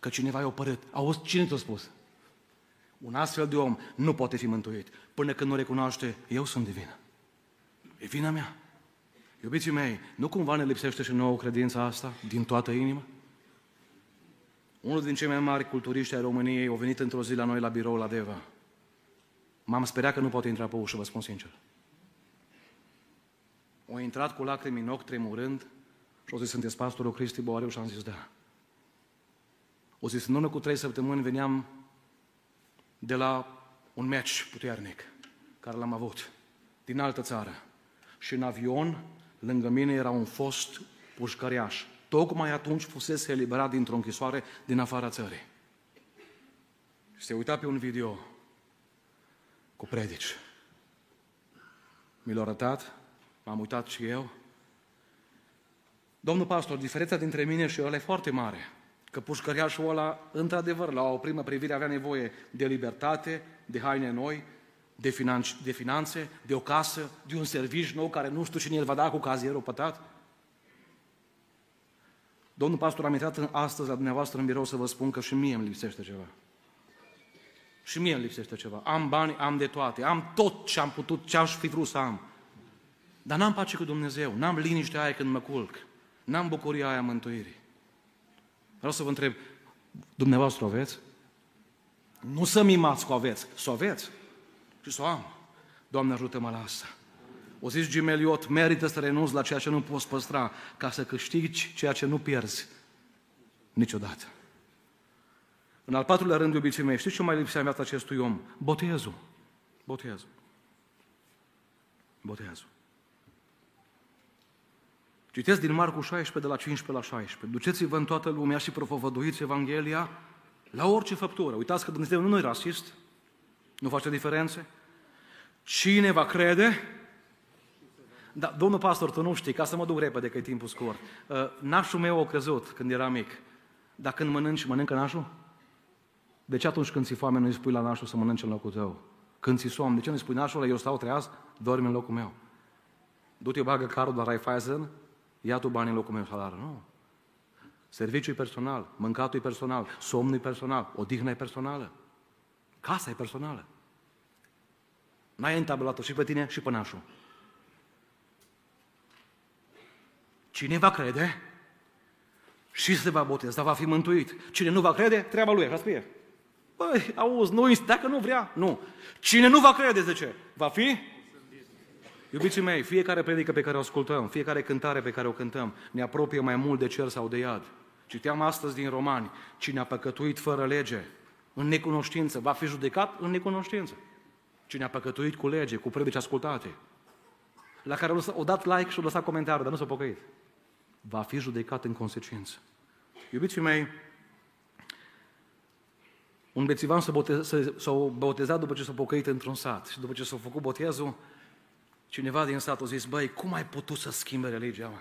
că cineva i-a opărât. Auzi, cine ți-a spus? Un astfel de om nu poate fi mântuit până când nu recunoaște, eu sunt divină. E vina mea. Iubiții mei, nu cumva ne lipsește și nouă credința asta din toată inima? Unul din cei mai mari culturiști ai României a venit într-o zi la noi la birou la Deva. M-am speriat că nu poate intra pe ușă, vă spun sincer. O intrat cu lacrimi în ochi, tremurând, și o zis, sunteți pastorul Cristi Boariu? Și am zis, da. O zis, în urmă cu trei săptămâni veneam de la un meci puternic care l-am avut din altă țară și în avion, lângă mine era un fost pușcăriaș. Tocmai atunci fusese eliberat dintr-o închisoare din afara țării. Și se uita pe un video cu predici. Mi l-a arătat, m-am uitat și eu. Domnul pastor, diferența dintre mine și el e foarte mare. Că pușcăriașul ăla, într-adevăr, la o primă privire avea nevoie de libertate, de haine noi, de, finanțe, de finanțe, de o casă, de un serviciu nou care nu știu cine îl va da cu cazierul pătat? Domnul pastor, am intrat astăzi la dumneavoastră în birou să vă spun că și mie îmi lipsește ceva. Și mie îmi lipsește ceva. Am bani, am de toate, am tot ce am putut, ce aș fi vrut să am. Dar n-am pace cu Dumnezeu, n-am liniștea aia când mă culc, n-am bucuria aia mântuirii. Vreau să vă întreb, dumneavoastră o aveți? Nu să mimați cu aveți, să o aveți și să o am. Doamne ajută-mă la asta. O zis Jim Elliot, merită să renunți la ceea ce nu poți păstra ca să câștigi ceea ce nu pierzi niciodată. În al patrulea rând, iubiții mei, știți ce mai lipsea în viața acestui om? Botezul. Botezul. Botezul. Citesc din Marcu 16, de la 15 la 16. Duceți-vă în toată lumea și propovăduiți Evanghelia la orice făptură. Uitați că Dumnezeu nu e rasist, nu face diferențe. Cine va crede, da, domnul pastor, tu nu știi, ca să mă duc repede, că e timpul scurt. Uh, nașul meu a căzut când era mic. Dar când mănânci, mănâncă nașul? De ce atunci când ți foame nu îi spui la nașul să mănânce în locul tău? Când ți somn, de ce nu îi spui nașul, eu stau treaz, dormi în locul meu? Du-te, bagă carul la Raiffeisen, ia tu bani în locul meu salar. Nu. Serviciul e personal, mâncatul e personal, somnul e personal, odihna e personală, casa e personală. N-ai întabelat și pe tine și pe nașul. Cine va crede și se va boteza, va fi mântuit. Cine nu va crede, treaba lui, așa scrie. Băi, auzi, nu, dacă nu vrea, nu. Cine nu va crede, zice, va fi? Iubiții mei, fiecare predică pe care o ascultăm, fiecare cântare pe care o cântăm, ne apropie mai mult de cer sau de iad. Citeam astăzi din Romani, cine a păcătuit fără lege, în necunoștință, va fi judecat în necunoștință. Cine a păcătuit cu lege, cu predici ascultate, la care o dat like și o lăsat comentariu, dar nu s-a pocăit, va fi judecat în consecință. Iubiții mei, un bețivan s-a, botez, s-a botezat după ce s-a pocăit într-un sat și după ce s-a făcut botezul, cineva din sat a zis, băi, cum ai putut să schimbe religia, mă?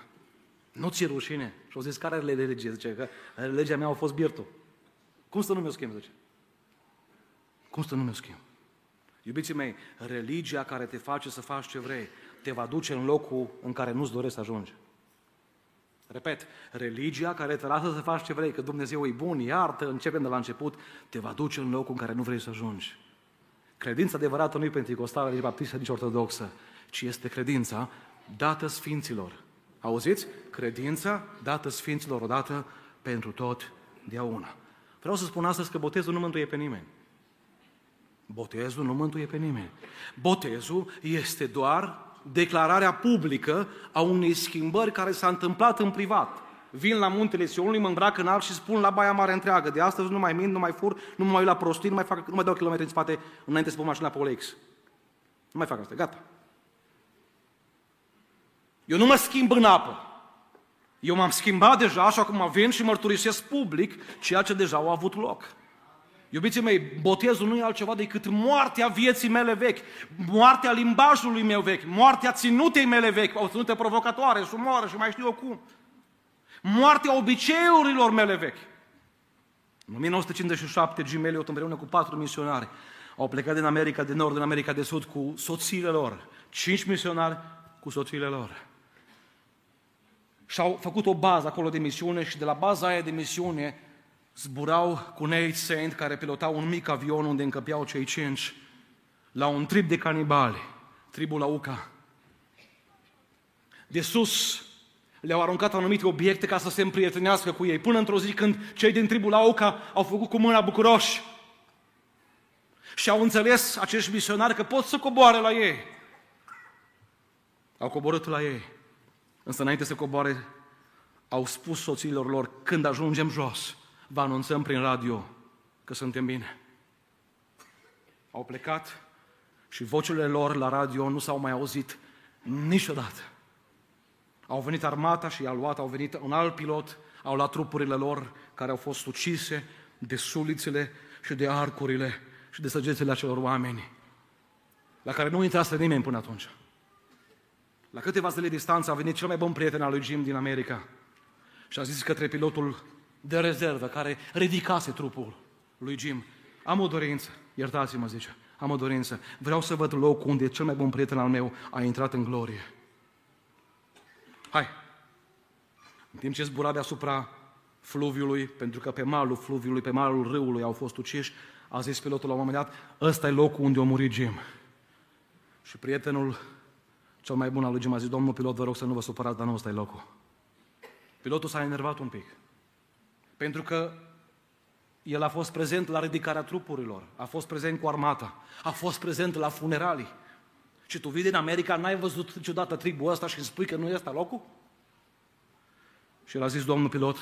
Nu ți-e rușine? Și au zis, care e religie? Zice că legea mea a fost birtul. Cum să nu mi-o schimb, zice? Cum să nu mi-o schimb? Iubiții mei, religia care te face să faci ce vrei, te va duce în locul în care nu-ți dorești să ajungi. Repet, religia care te lasă să faci ce vrei, că Dumnezeu e bun, iartă, începem de la început, te va duce în locul în care nu vrei să ajungi. Credința adevărată nu e pentecostală, nici baptistă, nici ortodoxă, ci este credința dată Sfinților. Auziți? Credința dată Sfinților odată pentru tot deauna. Vreau să spun astăzi că botezul nu mântuie pe nimeni. Botezul nu mântuie pe nimeni. Botezul este doar declararea publică a unei schimbări care s-a întâmplat în privat. Vin la muntele Sionului, mă îmbrac în alb și spun la Baia Mare întreagă. De astăzi nu mai mint, nu mai fur, nu mai uit la prostii, nu mai, fac, nu mai dau kilometri în spate înainte să pun mașina pe OLX. Nu mai fac asta, gata. Eu nu mă schimb în apă. Eu m-am schimbat deja, așa cum vin și mărturisesc public ceea ce deja au avut loc. Iubiții mei, botezul nu e altceva decât moartea vieții mele vechi, moartea limbajului meu vechi, moartea ținutei mele vechi, o ținută provocatoare, sumoară și mai știu eu cum. Moartea obiceiurilor mele vechi. În 1957, Jim Elliot împreună cu patru misionari au plecat din America de Nord, din America de Sud cu soțiile lor. Cinci misionari cu soțiile lor. Și au făcut o bază acolo de misiune și de la baza aia de misiune zburau cu Nate Saint, care pilotau un mic avion unde încăpeau cei cinci, la un trip de canibali, tribul Lauca. De sus le-au aruncat anumite obiecte ca să se împrietenească cu ei, până într-o zi când cei din tribul Lauca au făcut cu mâna bucuroși și au înțeles acești misionari că pot să coboare la ei. Au coborât la ei. Însă înainte să coboare, au spus soților lor, când ajungem jos, vă anunțăm prin radio că suntem bine. Au plecat și vocile lor la radio nu s-au mai auzit niciodată. Au venit armata și i-a luat, au venit un alt pilot, au luat trupurile lor care au fost ucise de sulițele și de arcurile și de săgețele acelor oameni, la care nu intrase nimeni până atunci. La câteva zile distanță a venit cel mai bun prieten al lui Jim din America și a zis către pilotul de rezervă care ridicase trupul lui Jim. Am o dorință, iertați-mă, zice, am o dorință. Vreau să văd locul unde cel mai bun prieten al meu a intrat în glorie. Hai! În timp ce zbura deasupra fluviului, pentru că pe malul fluviului, pe malul râului au fost uciși, a zis pilotul la un moment dat, ăsta e locul unde a murit Jim. Și prietenul cel mai bun al lui Jim a zis, domnul pilot, vă rog să nu vă supărați, dar nu ăsta e locul. Pilotul s-a enervat un pic. Pentru că el a fost prezent la ridicarea trupurilor, a fost prezent cu armata, a fost prezent la funeralii. Și tu vii din America, n-ai văzut niciodată tribul ăsta și îmi spui că nu este locul? Și el a zis, domnul pilot,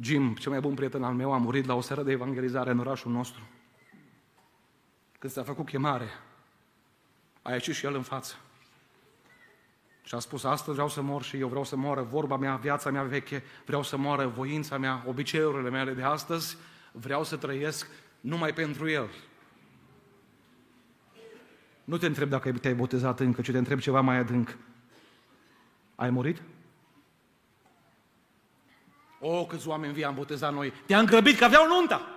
Jim, cel mai bun prieten al meu, a murit la o seară de evangelizare în orașul nostru. Când s-a făcut chemare, a ieșit și el în față. Și a spus, astăzi vreau să mor și eu, vreau să moară vorba mea, viața mea veche, vreau să moară voința mea, obiceiurile mele de astăzi, vreau să trăiesc numai pentru El. Nu te întreb dacă te-ai botezat încă, ci te întreb ceva mai adânc. Ai murit? O, câți oameni vii am botezat noi. Te-am grăbit că aveau nunta.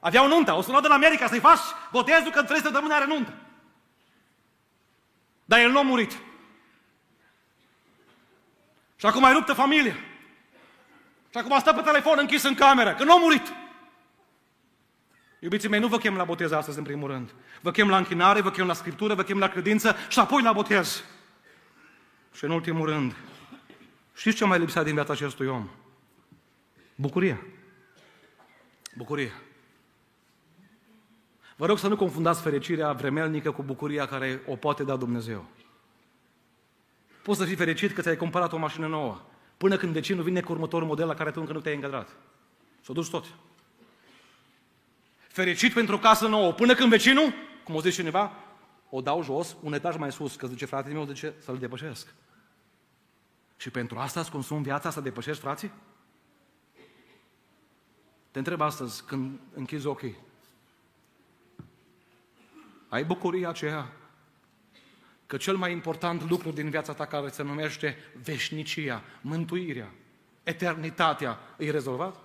Aveau nunta. O sunat din America să-i faci botezul că în trei săptămâni are nuntă. Dar el nu a murit. Și acum mai ruptă familia. Și acum stă pe telefon închis în cameră, că nu a murit. Iubiții mei, nu vă chem la botez astăzi, în primul rând. Vă chem la închinare, vă chem la scriptură, vă chem la credință și apoi la botez. Și în ultimul rând, știți ce mai lipsea din viața acestui om? Bucuria. Bucurie. Vă rog să nu confundați fericirea vremelnică cu bucuria care o poate da Dumnezeu. Poți să fii fericit că ți-ai cumpărat o mașină nouă, până când vecinul vine cu următorul model la care tu încă nu te-ai încadrat. S-o duci tot. Fericit pentru o casă nouă, până când vecinul, cum o zice cineva, o dau jos, un etaj mai sus, că zice fratele meu, zice să-l depășesc. Și pentru asta îți consum viața să depășești frații? Te întreb astăzi, când închizi ochii, ai bucuria aceea că cel mai important lucru din viața ta care se numește veșnicia, mântuirea, eternitatea, e rezolvat?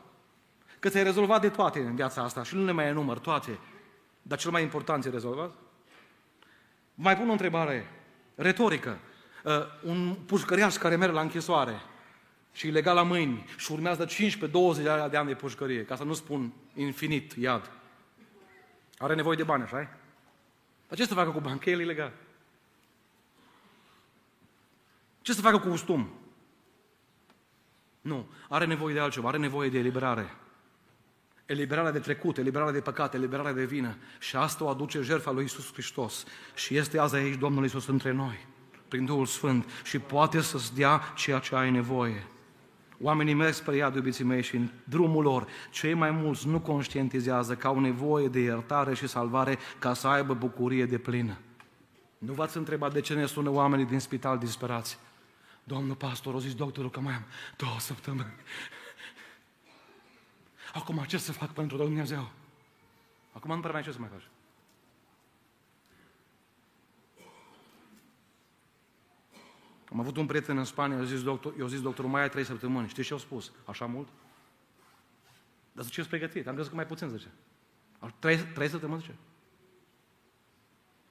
Că ți-ai rezolvat de toate în viața asta și nu le mai enumăr toate, dar cel mai important e rezolvat? Mai pun o întrebare retorică. Uh, un pușcăriaș care merge la închisoare și e legal la mâini și urmează 15-20 de ani de pușcărie, ca să nu spun infinit iad, are nevoie de bani, așa dar ce să facă cu bani? Că el e ilegal. Ce să facă cu ustum? Nu. Are nevoie de altceva. Are nevoie de eliberare. Eliberarea de trecut, eliberarea de păcate, eliberarea de vină. Și asta o aduce jertfa lui Isus Hristos. Și este azi aici Domnul Isus între noi, prin Duhul Sfânt. Și poate să-ți dea ceea ce ai nevoie. Oamenii merg spre iad, iubiții mei, și în drumul lor, cei mai mulți nu conștientizează că au nevoie de iertare și salvare ca să aibă bucurie de plină. Nu v-ați întrebat de ce ne sună oamenii din spital disperați? Domnul pastor, a zis doctorul că mai am două săptămâni. Acum ce să fac pentru Dumnezeu? Acum nu prea mai ce să mai faci. Am avut un prieten în Spania, i-a zis, doctor, i-a zis doctorul, mai ai trei săptămâni. Știi ce au spus? Așa mult? Dar zice, eu sunt pregătit. Am crezut că mai puțin, zice. Trei, trei săptămâni, zice.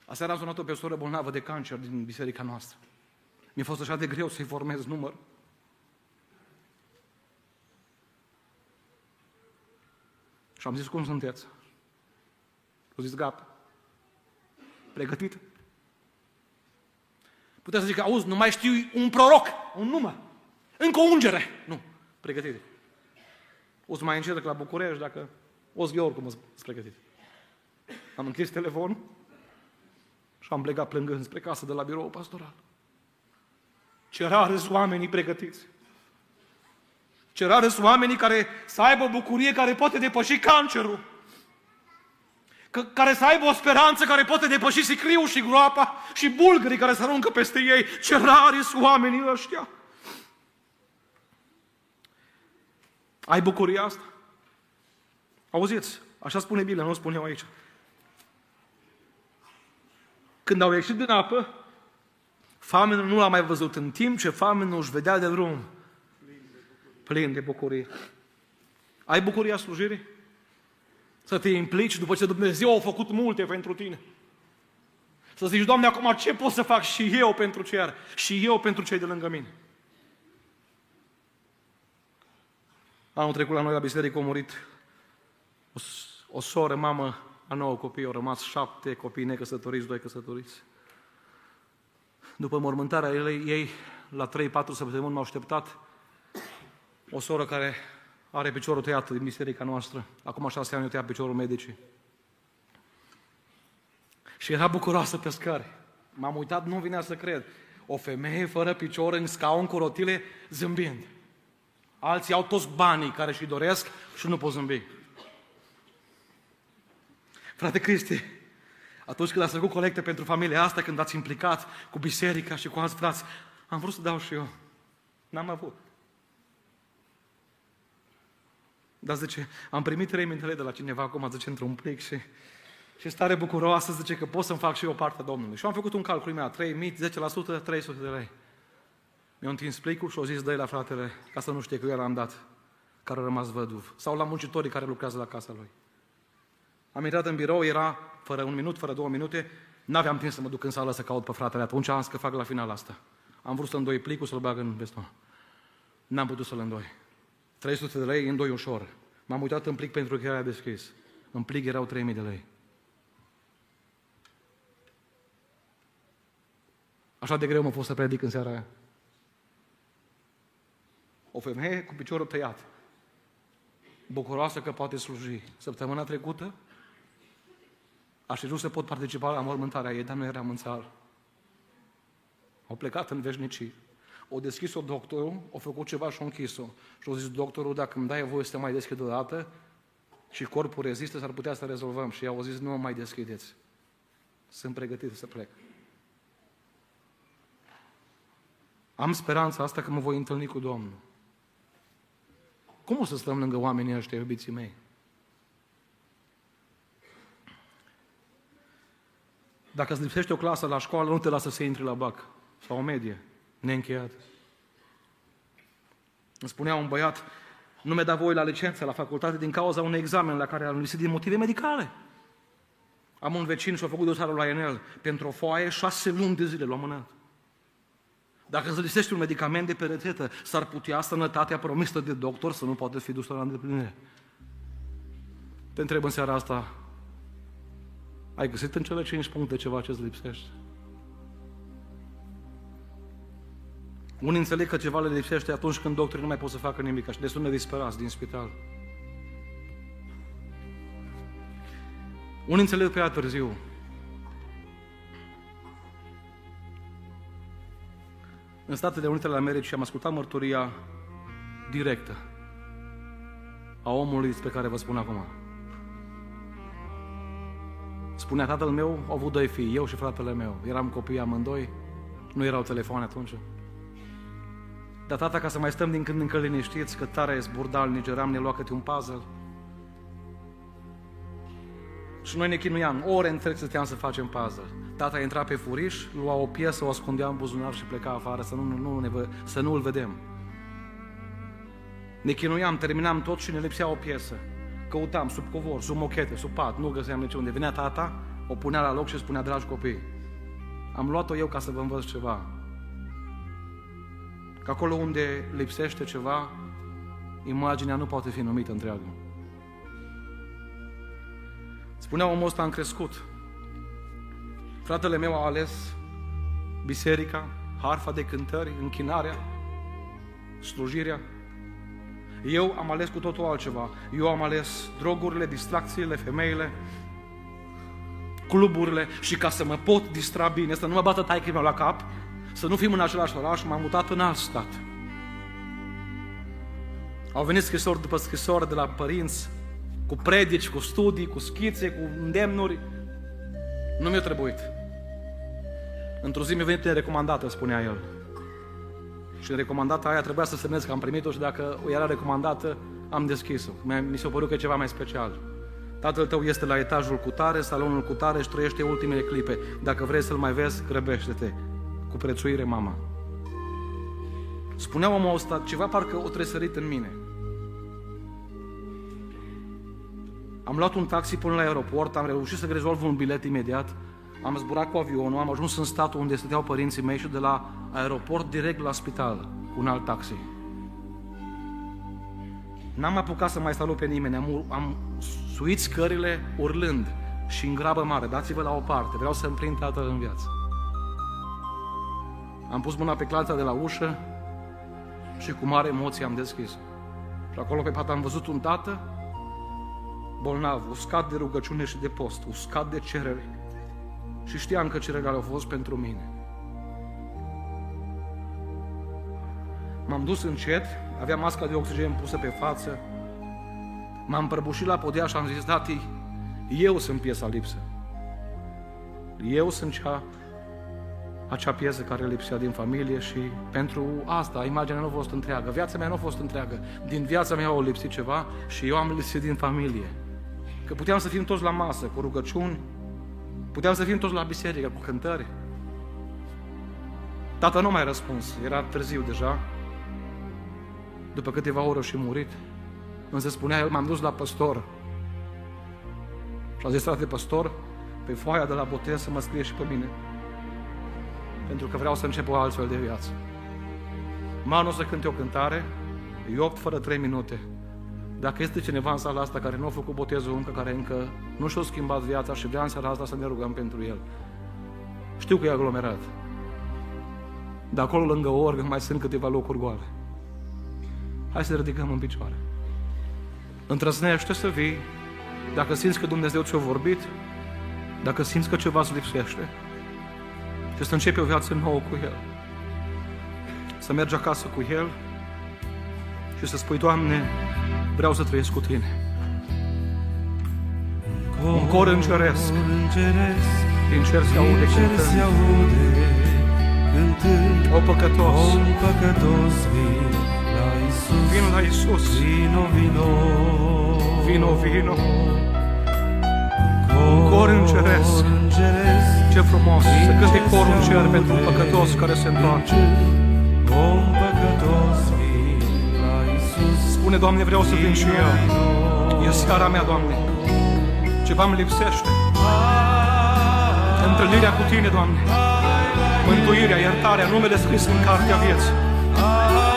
Aseară am sunat o persoană bolnavă de cancer din biserica noastră. Mi-a fost așa de greu să-i formez număr. Și am zis, cum sunteți? Au zis, gata. Pregătit? Putea să zică, auzi, nu mai știu un proroc, un număr, încă o ungere. Nu, pregătit. O să mai încet la București dacă o să oricum sunt pregătit. Am închis telefonul și am plecat plângând spre casă de la birou pastoral. Ce rare sunt oamenii pregătiți. Ce rare sunt oamenii care să aibă bucurie care poate depăși cancerul care să aibă o speranță care poate depăși sicriul și groapa și bulgării care să aruncă peste ei. Ce rari sunt oamenii ăștia! Ai bucuria asta? Auziți, așa spune Biblia, nu spun eu aici. Când au ieșit din apă, famenul nu l-a mai văzut în timp ce famenul își vedea de drum. Plin de bucurie. Ai bucuria slujirii? Să te implici după ce Dumnezeu a făcut multe pentru tine. Să zici, Doamne, acum ce pot să fac și eu pentru cer? Și eu pentru cei de lângă mine? Anul trecut la noi la biserică a murit o, o soră, mamă a nouă copii, au rămas șapte copii necăsătoriți, doi căsătoriți. După mormântarea ei, ei la 3-4 săptămâni m-au așteptat o soră care are piciorul tăiat din biserica noastră. Acum șase ani eu tăiat piciorul medicii. Și era bucuroasă pe scări. M-am uitat, nu vinea să cred. O femeie fără picior în scaun cu rotile zâmbind. Alții au toți banii care și doresc și nu pot zâmbi. Frate Cristi, atunci când ați făcut colecte pentru familia asta, când ați implicat cu biserica și cu alți frați, am vrut să dau și eu. N-am avut. Dar zice, am primit 3 lei de la cineva acum, zice, într-un plic și, și stare bucuroasă, zice că pot să-mi fac și eu partea Domnului. Și am făcut un calcul imediat, 3 mii, 10%, 300 de lei. Mi-au întins plicul și au zis, dă la fratele, ca să nu știe că eu l-am dat, care a rămas văduv. Sau la muncitorii care lucrează la casa lui. Am intrat în birou, era fără un minut, fără două minute, n-aveam timp să mă duc în sală să caut pe fratele. Atunci am zis că fac la final asta. Am vrut să îndoi plicul, să-l bag în veston. N-am putut să-l îndoi. 300 de lei, îndoi ușor. M-am uitat în plic pentru că era deschis. În plic erau 3000 de lei. Așa de greu mă fost să predic în seara aia. O femeie cu piciorul tăiat. Bucuroasă că poate sluji. Săptămâna trecută aș fi să pot participa la mormântarea ei, dar nu eram în țară. Au plecat în veșnicii. O deschis-o doctorul, o făcut ceva și o închis-o. Și au zis doctorul, dacă îmi dai voie să te mai deschid o dată și corpul rezistă, s-ar putea să rezolvăm. Și au zis, nu mă mai deschideți. Sunt pregătit să plec. Am speranța asta că mă voi întâlni cu Domnul. Cum o să stăm lângă oamenii ăștia, iubiții mei? Dacă îți lipsește o clasă la școală, nu te lasă să intri la BAC sau o medie neîncheiat. Îmi spunea un băiat, nu mi-a dat voie la licență la facultate din cauza unui examen la care am lipsit din motive medicale. Am un vecin și a făcut dosarul la Enel. Pentru o foaie, șase luni de zile l-a mânat. Dacă îți lisești un medicament de pe rețetă, s-ar putea sănătatea promisă de doctor să nu poate fi dusă la îndeplinire. Te întreb în seara asta, ai găsit în cele cinci puncte ceva ce îți lipsește? Unii înțeleg că ceva le lipsește atunci când doctorii nu mai pot să facă nimic și destul de disperați din spital. Unii înțeleg pe ea târziu. În Statele Unite ale Americii am ascultat mărturia directă a omului despre care vă spun acum. Spunea tatăl meu, au avut doi fii, eu și fratele meu. Eram copii amândoi, nu erau telefoane atunci. Dar tata, ca să mai stăm din când în când liniștiți, că tare e zburdal, nigeram, ne lua câte un puzzle. Și noi ne chinuiam, ore întreg stăteam să facem puzzle. Tata intra pe furiș, lua o piesă, o ascundea în buzunar și pleca afară să nu, nu, ne, să nu îl vedem. Ne chinuiam, terminam tot și ne lipsea o piesă. Căutam sub covor, sub mochete, sub pat, nu găseam niciunde. Venea tata, o punea la loc și spunea, dragi copii, am luat-o eu ca să vă învăț ceva. Că acolo unde lipsește ceva, imaginea nu poate fi numită întreagă. Spunea omul ăsta, am crescut. Fratele meu a ales biserica, harfa de cântări, închinarea, slujirea. Eu am ales cu totul altceva. Eu am ales drogurile, distracțiile, femeile, cluburile și ca să mă pot distra bine, să nu mă bată taică meu la cap, să nu fim în același oraș, m-am mutat în alt stat. Au venit scrisori după scrisori de la părinți, cu predici, cu studii, cu schițe, cu îndemnuri. Nu mi-a trebuit. Într-o zi mi-a venit recomandată, spunea el. Și în recomandata aia trebuia să semnez că am primit-o și dacă era recomandată, am deschis-o. Mi s-a părut că e ceva mai special. Tatăl tău este la etajul cu tare, salonul cu tare și trăiește ultimele clipe. Dacă vrei să-l mai vezi, grăbește-te. Cu prețuire, mama. Spunea omul ăsta, ceva parcă o tresărit în mine. Am luat un taxi până la aeroport, am reușit să rezolv un bilet imediat, am zburat cu avionul, am ajuns în statul unde stăteau părinții mei și de la aeroport direct la spital, cu un alt taxi. N-am apucat să mai salut pe nimeni, am, am suit scările urlând și în grabă mare, dați-vă la o parte, vreau să-mi prind tatăl în viață. Am pus mâna pe clața de la ușă și cu mare emoție am deschis. Și acolo pe pat am văzut un tată bolnav, uscat de rugăciune și de post, uscat de cerere. Și știam că cererile au fost pentru mine. M-am dus încet, aveam masca de oxigen pusă pe față, m-am prăbușit la podea și am zis, tati, eu sunt piesa lipsă. Eu sunt cea, acea piesă care lipsea din familie și pentru asta imaginea nu a fost întreagă. Viața mea nu a fost întreagă. Din viața mea au lipsit ceva și eu am lipsit din familie. Că puteam să fim toți la masă, cu rugăciuni, puteam să fim toți la biserică, cu cântări. Tata nu mai răspuns, era târziu deja, după câteva ore și murit. Însă spunea, el m-am dus la păstor. Și a zis, frate păstor, pe foaia de la botez să mă scrie și pe mine. Pentru că vreau să încep o altfel de viață. Manu să cânte o cântare, e 8 fără 3 minute. Dacă este cineva în sala asta care nu a făcut botezul încă, care încă nu și-a schimbat viața și vrea în seara asta să ne rugăm pentru el. Știu că e aglomerat. Dar acolo lângă orgă mai sunt câteva locuri goale. Hai să ridicăm în picioare. Întrăznește să vii, dacă simți că Dumnezeu ți-a vorbit, dacă simți că ceva îți lipsește, și să începi o viață nouă cu El. Să mergi acasă cu El și să spui, Doamne, vreau să trăiesc cu Tine. Un cor înceresc, din cer se aude cântând, o păcătos, un păcătos vin la Isus, vino la Iisus, vino, vino, vino, vino. Un cor înceresc, îngeresc, ce frumos, să cânte corul în cer pentru un păcătos care se întoarce. un păcătos vin la Isus, Spune, Doamne, vreau să vin și eu. E seara mea, Doamne. Ceva îmi lipsește. Întâlnirea cu Tine, Doamne. Mântuirea, iertarea, numele scris în cartea vieții.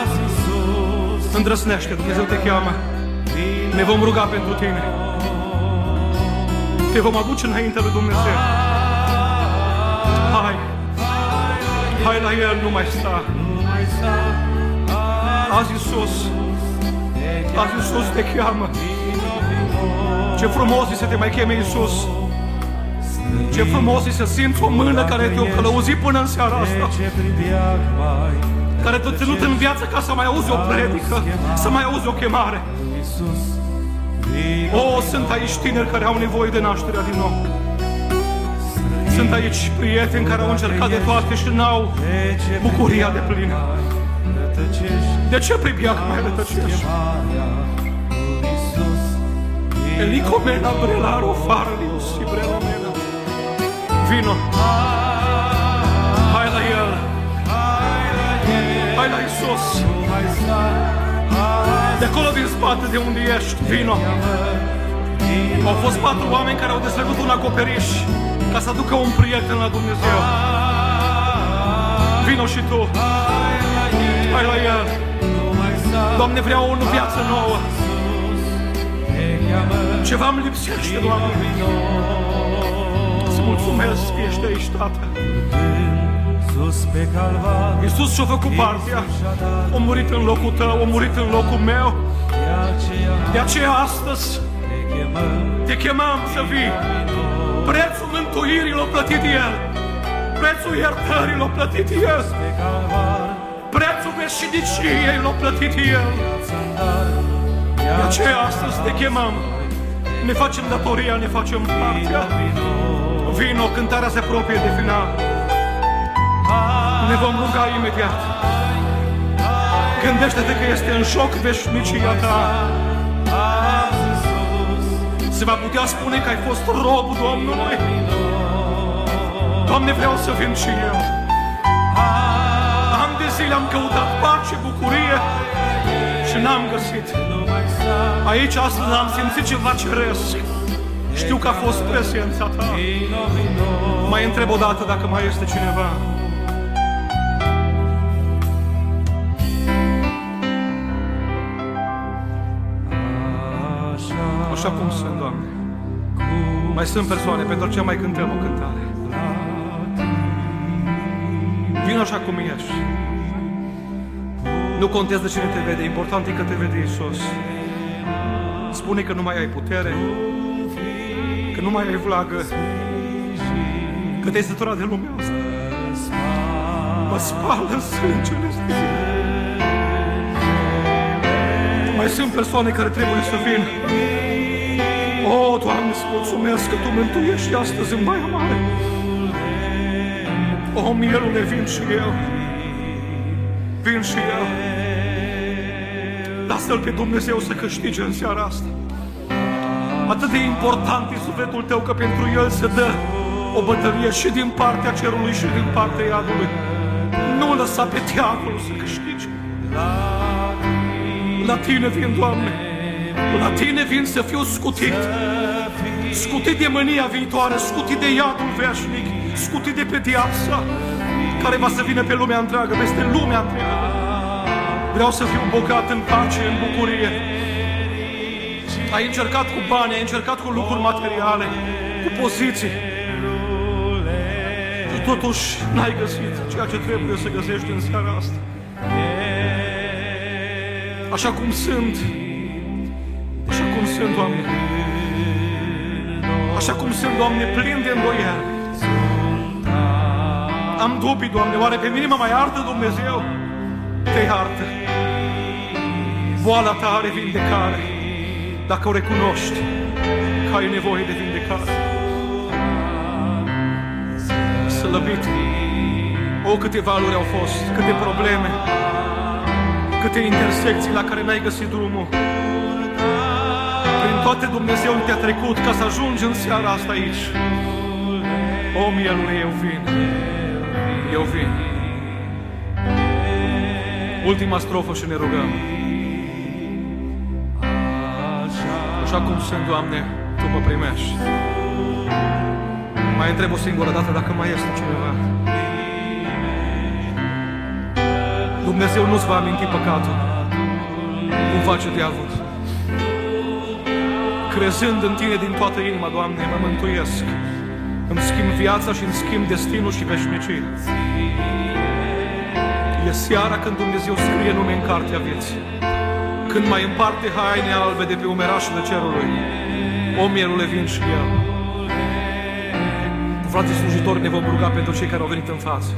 azi Isus, Îndrăsnește, Dumnezeu te cheamă. Ne vom ruga pentru Tine. Te vom aduce înainte lui Dumnezeu. Hai la El, nu mai sta. mai sta, Azi Iisus, azi Iisus te cheamă. Ce frumos e să te mai cheme Iisus. Ce frumos e să simți o mână care te-o călăuzit până în seara asta. ce pribeag mai, Care te-a ținut în viață ca să mai auzi o predică, să mai auzi o chemare. Isus, vino, O, sunt aici tineri care au nevoie de nașterea din nou. Sunt aici prieteni care au încercat de toate și n-au de ce bucuria de plină. rătăcești, De ce pribeac mai rătăcești? chemarea lui Isus, Elicomena brelaro farlius și brelomena. Vino. Hai la El. Hai la Isus. mai sta, De acolo din spate de unde ești, vino. Au fost patru oameni care au desfăcut un acoperiș ca să aducă un prieten la Dumnezeu. Vino și tu. Hai la El. nu mai sta, Doamne, vreau o viață nouă. te cheamă, Ceva îmi lipsește, Doamne. Îți mulțumesc că ești aici, Tată. sus pe calvar, Iisus și-a făcut partea. A murit în locul tău, a murit în locul meu. de aceea De aceea astăzi te chemăm, te chemăm să vii. Prețul mântuirii l-a plătit El. Prețul iertării l-a plătit El. pe calvar, Prețul veșniciei l-a plătit El. țandar, De aceea astăzi te chemăm. Ne facem datoria, ne facem partea. Vino, cântarea se apropie de final. Ne vom ruga imediat. Gândește-te că este în joc veșnicia ta. Se va putea spune că ai fost robul Domnului. Doamne, vreau să vin și eu. Am de zile am căutat pace, bucurie și n-am găsit. Aici astăzi am simțit ceva ceresc. Știu că a fost prezența ta. Mai întreb o dată dacă mai este cineva. așa cum sunt, Doamne. Mai sunt persoane pentru ce mai cântăm o cântare. Vin așa cum ești. Nu contează cine te vede, important e că te vede Iisus. Spune că nu mai ai putere, că nu mai ai vlagă, că te-ai săturat de lumea asta. Mă spală sângele stil. Mai sunt persoane care trebuie să vină. O, Doamne, îți mulțumesc că Tu mântuiești astăzi în Baia Mare. O, mielule, vin și eu. Vin și eu. Lasă-L pe Dumnezeu să câștige în seara asta. Atât de important e sufletul tău că pentru El se dă o bătălie și din partea cerului și din partea iadului. Nu lăsa pe diavolul să câștige. La Tine vin, Doamne. La Tine vin să fiu scutit. Scutit de mânia viitoare, scutit de iadul veșnic, scutit de pedeapsa care va să vină pe lumea întreagă, peste lumea întreagă. Vreau să fiu bogat în pace, în bucurie. Ai încercat cu bani, ai încercat cu lucruri materiale, cu poziții. Și totuși n-ai găsit ceea ce trebuie să găsești în seara asta. Așa cum sunt, așa cum sunt, Doamne. Așa cum sunt, Doamne, plin de îndoială. Am dubii, Doamne, oare pe mine mă mai iartă Dumnezeu? Te iartă. Boala ta are vindecare. Dacă o recunoști că ai nevoie de vindecare. Slăbit. O, câte valuri au fost, câte probleme, câte intersecții la care n-ai găsit drumul. Prin toate Dumnezeu te-a trecut ca să ajungi în seara asta aici. O, mielule, eu vin. Eu vin. Ultima strofă și ne rugăm. Așa cum sunt, Doamne, Tu mă primești. Mai întreb o singură dată dacă mai este cineva. Dumnezeu nu-ți va aminti păcatul. Cum face diavolul. Crezând în Tine din toată inima, Doamne, mă mântuiesc. Îmi schimb viața și îmi schimb destinul și veșnicia. E seara când Dumnezeu scrie nume în cartea vieții. Când mai împarte haine albe de pe umerașele cerului. O mielule vin și el. Frații slujitori, ne vom ruga pentru cei care au venit în față.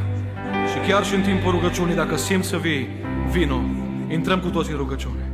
Și chiar și în timpul rugăciunii, dacă simți să vii, vino. Intrăm cu toții în rugăciune.